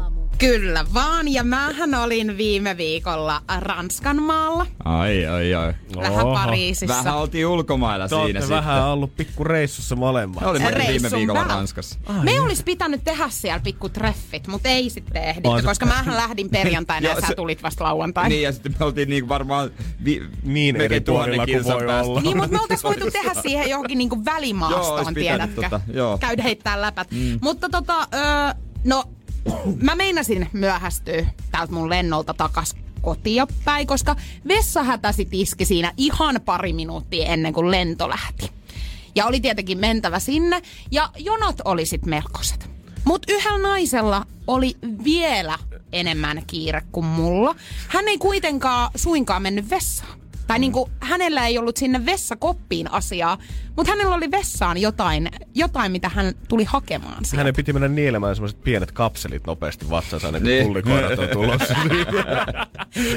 Kyllä vaan, ja mähän olin viime viikolla Ranskan maalla, Ai, ai, ai. vähän Oho. Pariisissa. Vähän oltiin ulkomailla Te siinä ootte vähän sitten. ollut pikku reissussa molemmat. Me olimme viime viikolla päällä. Ranskassa. Me olisi pitänyt tehdä siellä pikku treffit, mutta ei sitten ehditty, Ai se- koska mähän lähdin perjantaina ja Joo, sä se- tulit vasta lauantaina. Niin, ja sitten me oltiin niin varmaan vi- Niin eri puolilla kuin voi päästä. olla. Niin, mutta me oltais voitu tehdä siihen johonkin niinku Joo, välimaastoon, pitänyt tiedätkö? tota, joo. Käydä heittää läpät. Mm. Mutta tota, öö, no, mä meinasin myöhästyä täältä mun lennolta takas kotia päin, koska vessa hätäsi tiski siinä ihan pari minuuttia ennen kuin lento lähti. Ja oli tietenkin mentävä sinne, ja jonot oli sit melkoiset. Mutta yhdellä naisella oli vielä enemmän kiire kuin mulla. Hän ei kuitenkaan suinkaan mennyt vessaan. Tai niinku, hänellä ei ollut sinne vessakoppiin asiaa, mutta hänellä oli vessaan jotain, jotain mitä hän tuli hakemaan sieltä. Hänen piti mennä nielemään semmoiset pienet kapselit nopeasti vatsansa, ennen kuin Niin. tullikoirat on tulossa.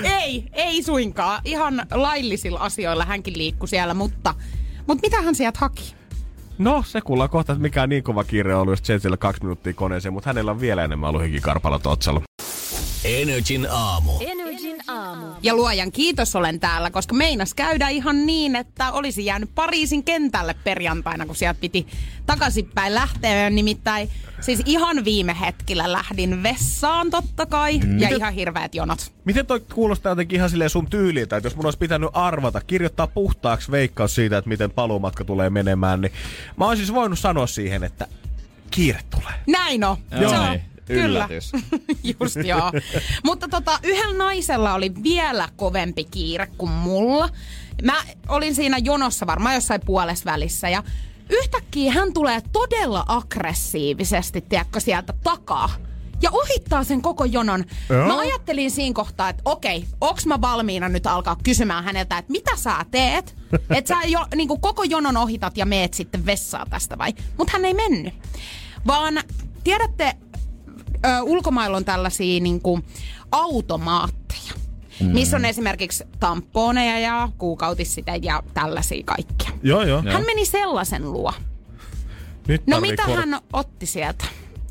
ei, ei suinkaan. Ihan laillisilla asioilla hänkin liikkui siellä, mutta, mutta mitä hän sieltä haki? No, se kuullaan kohta, että mikä on niin kova kiire on ollut, jos Jetsillä kaksi minuuttia koneeseen, mutta hänellä on vielä enemmän ollut hikikarpalot otsalla. Energin aamu. Energin aamu. Ja luojan kiitos olen täällä, koska meinas käydä ihan niin, että olisi jäänyt Pariisin kentälle perjantaina, kun sieltä piti takaisinpäin lähteä. Nimittäin siis ihan viime hetkellä lähdin vessaan totta kai mm. ja ihan hirveät jonot. Miten toi kuulostaa jotenkin ihan silleen sun tyyliltä, että jos mun olisi pitänyt arvata, kirjoittaa puhtaaksi veikkaus siitä, että miten paluumatka tulee menemään, niin mä olisin siis voinut sanoa siihen, että kiire tulee. Näin on. Joo, Se on. Niin. Kyllä. Yllätys. Just joo. Mutta tota, yhdellä naisella oli vielä kovempi kiire kuin mulla. Mä olin siinä jonossa varmaan jossain puolessa välissä ja yhtäkkiä hän tulee todella aggressiivisesti, tiedätkö, sieltä takaa. Ja ohittaa sen koko jonon. Joo. Mä ajattelin siinä kohtaa, että okei, onks mä valmiina nyt alkaa kysymään häneltä, että mitä sä teet? Että sä jo, niin koko jonon ohitat ja meet sitten vessaa tästä vai? Mutta hän ei mennyt. Vaan tiedätte, ö, ulkomailla on tällaisia niin kuin, automaatteja. Mm. Missä on esimerkiksi tamponeja ja kuukautissiteitä ja tällaisia kaikkia. Joo, joo. Hän meni sellaisen luo. Nyt No mitä kor- hän otti sieltä?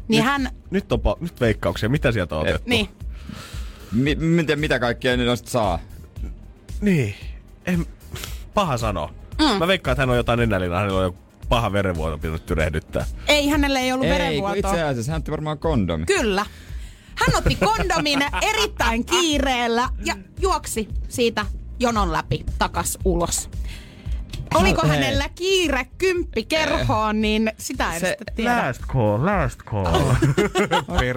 Niin nyt, hän, Nyt on pa- nyt veikkauksia. Mitä sieltä on otettu? niin. Mi- miten, mitä kaikkea ne noista saa? Niin. En, paha sanoa. Mm. Mä veikkaan, että hän on jotain nenälinaa. Hänellä on joku paha verenvuoto pitänyt tyrehdyttää. Ei hänellä ei ollut Ei, verenvuotoa. itse asiassa hän otti varmaan kondomi. Kyllä. Hän otti kondomin erittäin kiireellä ja juoksi siitä jonon läpi takas ulos. Oliko Hei. hänellä kiire kymppi kerhoon, niin sitä en Se- sitten tiedä. Last call, last call.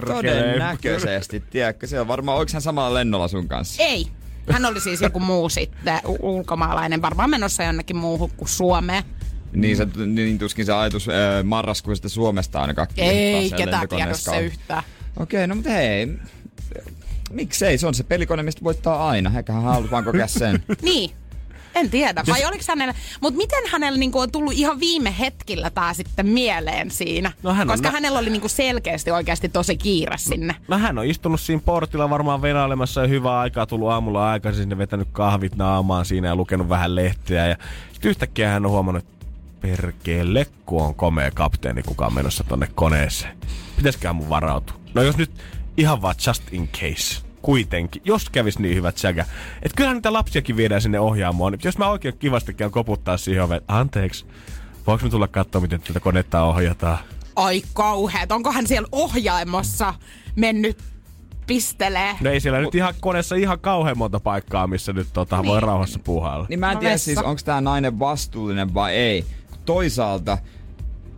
Todennäköisesti, tiedätkö? Se on varmaan, oliko hän samalla lennolla sun kanssa? Ei. Hän oli siis joku muu sitten, ulkomaalainen, varmaan menossa jonnekin muuhun kuin Suomeen. Niin, se, niin tuskin se ajatus äh, marraskuisesta Suomesta ainakaan Ei ketään tiedä se yhtään. Okei, no mutta hei. Miksei? Se on se pelikone, mistä voittaa aina. Ehkä hän haluaa vaan kokea sen. Niin. En tiedä. Vai oliko hänellä... Mutta miten hänellä niinku on tullut ihan viime hetkillä tää sitten mieleen siinä? No hän on Koska nä- hänellä oli niinku selkeästi oikeasti tosi kiire sinne. No hän on istunut siinä portilla varmaan venailemassa ja hyvää aikaa tullut aamulla aikaisin sinne vetänyt kahvit naamaan siinä ja lukenut vähän lehteä. Ja sitten yhtäkkiä hän on huomannut, että perkele, kun on komea kapteeni, kuka on menossa tonne koneeseen. Pitäisiköhän mun varautua? No jos nyt ihan vaan just in case. Kuitenkin, jos kävis niin hyvät säkä. Että kyllähän niitä lapsiakin viedään sinne ohjaamoon. Jos mä oikein kivasti käyn koputtaa siihen oveen, anteeksi, voinko mä tulla katsoa, miten tätä konetta ohjataan? Ai kauheet. Onko hän siellä ohjaamossa mennyt pistelee? No ei siellä nyt ihan koneessa ihan kauhean monta paikkaa, missä nyt tota, voi rauhassa puuhailla. Niin mä en No tiedä vessa. siis, onko tämä nainen vastuullinen vai ei. Toisaalta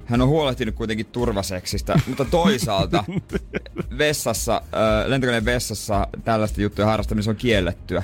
hän on huolehtinut kuitenkin turvaseksistä, mutta toisaalta vessassa, lentokoneen vessassa tällaista juttuja harrastaminen on kiellettyä.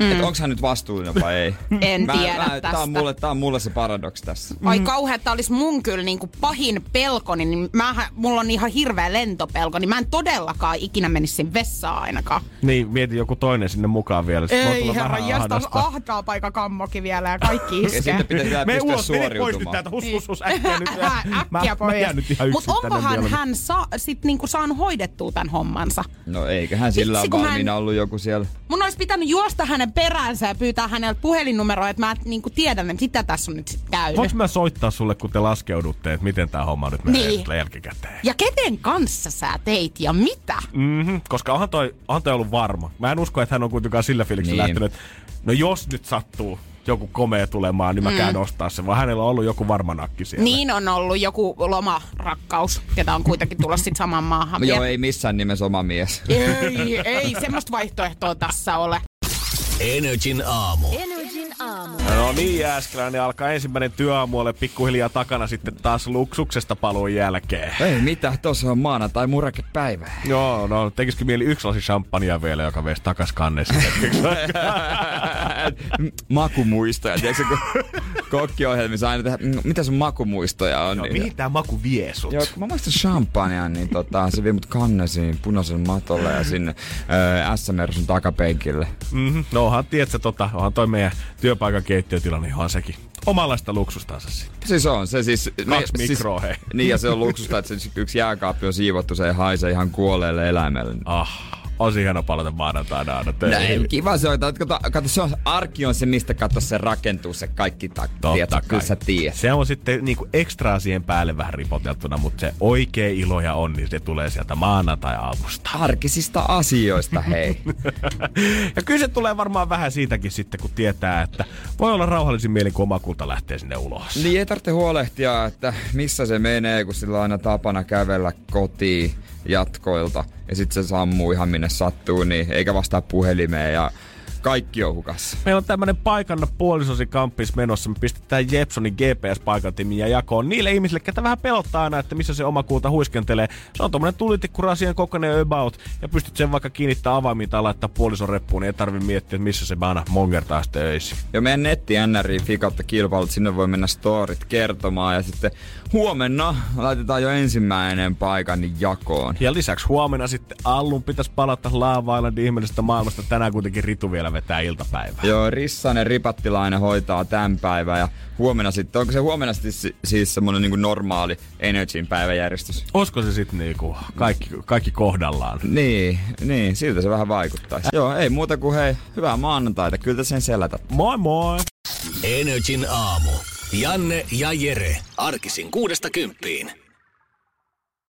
Mm. Et onko hän nyt vastuullinen vai ei? En tiedä Tää tästä. on, mulle, tää on mulle se paradoksi tässä. Ai kauhean, että olisi mun kyllä niinku pahin pelkoni, niin mähän, mulla on ihan hirveä lentopelko, niin mä en todellakaan ikinä menisi sinne vessaan ainakaan. Niin, mieti joku toinen sinne mukaan vielä. Sit Ei herra, jästä ahtaa paikka kammokin vielä ja kaikki Ja iskee. sitten pitäisi vielä Me pystyä ulos, mene pois nyt suoriutumaan. täältä, hus, hus, hus, äkkiä nyt. Mä, Äkkiä mä pois. jään nyt ihan Mutta onkohan vielä. hän sa- sit niinku saanut hoidettua tämän hommansa? No eiköhän sillä Vitsi, mä en- valmiina ollut joku siellä. Mun olisi pitänyt juosta hänen peräänsä ja pyytää häneltä puhelinnumeroa, että mä niinku tiedän, että mitä tässä on nyt sit käynyt. Voinko mä soittaa sulle, kun te laskeudutte, että miten tää homma nyt menee Niin. niin. jälkikäteen? Ja kenen kanssa sä teit ja mitä? Mm-hmm, koska onhan toi, onhan toi ollut varma. Mä en usko, että hän on kuitenkaan sillä fiiliksellä Niin. lähtenyt, että no jos nyt sattuu joku komea tulemaan, niin mä Mm. käyn ostaa sen, vaan hänellä on ollut joku varma nakki siellä. Niin on ollut joku lomarakkaus, ketä on kuitenkin tulossa sit saman maahan. Joo, ei missään nimessä oma mies. ei, ei, semmoista vaihtoehtoa tässä ole. Energin aamu. Energin aamu. No niin, Jääskeläinen alkaa ensimmäinen työaamuolle pikkuhiljaa takana sitten taas luksuksesta paluun jälkeen. Ei mitä, tossa on maanantai murakepäivä. Joo, no tekisikö mieli yksi lasi champagnea vielä, joka veisi takas kannessa makumuistoja. Tiedätkö, kun kokkiohjelmissa aina tehdään, "Mm, mitä sun makumuistoja on? no, niin, mihin tää maku vie sut? Joo, kun mä maistan champagnea, niin tota, se vie mut kannesiin punaisen matolle ja sinne öö, SMR sun takapenkille. Mm-hmm. No onhan, tiedätkö, tota, onhan toi meidän työpaikan keittiötila, onhan sekin omanlaista luksustansa sitten. Siis on, se siis... Kaksi mikroa, hei. Niin, ja se on luksusta, että se yksi jääkaappi on siivottu, se ei haise ihan kuolleelle eläimelle. Ah, on se hieno palata maanantaina aina töihin. Näin, kiva se on. Kato, kato, se on, arki on se, mistä kato se rakentuu, se kaikki tak, sä tiedät. Se on sitten niinku ekstraa siihen päälle vähän ripoteltuna, mutta se oikea ilo ja onni, se tulee sieltä maanantai-aamusta. Arkisista asioista, hei. ja kyllä se tulee varmaan vähän siitäkin sitten, kun tietää, että voi olla rauhallisin mielin, kun oma kulta lähtee sinne ulos. Niin ei tarvitse huolehtia, että missä se menee, kun sillä on aina tapana kävellä kotiin jatkoilta. Ja sitten se sammuu ihan minne sattuu, niin eikä vastaa puhelimeen ja kaikki on hukassa. Meillä on tämmönen paikanna puolisosi kamppis menossa. Me pistetään Jepsonin GPS-paikantimiä jakoon niille ihmisille, ketä vähän pelottaa aina, että missä se oma kulta huiskentelee. Se on tommonen tulitikkurasien kokoinen about ja pystyt sen vaikka kiinnittää avaimiin tai laittaa puolison reppuun, niin ei tarvi miettiä, että missä se aina mongertaa sitten öisin. Ja meidän netti NRI Fikautta kilpailut, sinne voi mennä storit kertomaan ja sitten huomenna laitetaan jo ensimmäinen paikan jakoon. Ja lisäksi huomenna sitten Allun pitäisi palata Lava Islandin ihmeellisestä maailmasta. Tänään kuitenkin Ritu vielä vetää iltapäivää. Joo, Rissanen Ripattilainen hoitaa tämän päivän ja huomenna sitten, onko se huomenna sitten si- siis semmonen niinku normaali Energyn päiväjärjestys? Olisiko se sitten niinku kaikki, kaikki kohdallaan? Niin, niin, siltä se vähän vaikuttaisi. Joo, ei muuta kuin hei, hyvää maanantaita, kyllä sen selätät. Moi moi! Energin aamu. Janne ja Jere. Arkisin kuudesta kymppiin.